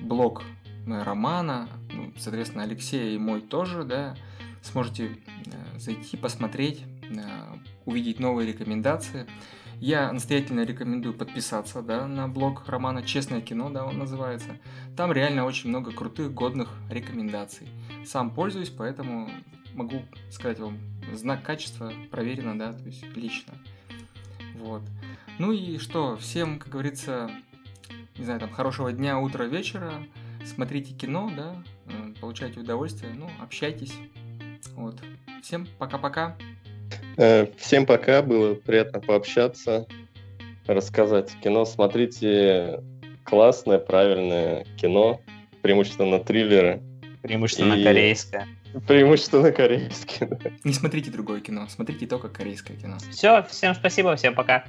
Speaker 1: блог романа, ну, соответственно, Алексея и мой тоже, да, сможете э, зайти, посмотреть, э, увидеть новые рекомендации. Я настоятельно рекомендую подписаться да, на блог романа «Честное кино», да, он называется. Там реально очень много крутых, годных рекомендаций. Сам пользуюсь, поэтому могу сказать вам, знак качества проверено, да, то есть лично. Вот. Ну и что, всем, как говорится, не знаю, там, хорошего дня, утра, вечера. Смотрите кино, да, э, получайте удовольствие, ну, общайтесь. Вот. Всем пока-пока.
Speaker 2: Э, всем пока, было приятно пообщаться, рассказать кино. Смотрите классное, правильное кино, преимущественно триллеры.
Speaker 3: Преимущественно и... корейское.
Speaker 2: Преимущественно корейское,
Speaker 1: да. Не смотрите другое кино, смотрите только корейское кино.
Speaker 3: Все, всем спасибо, всем пока.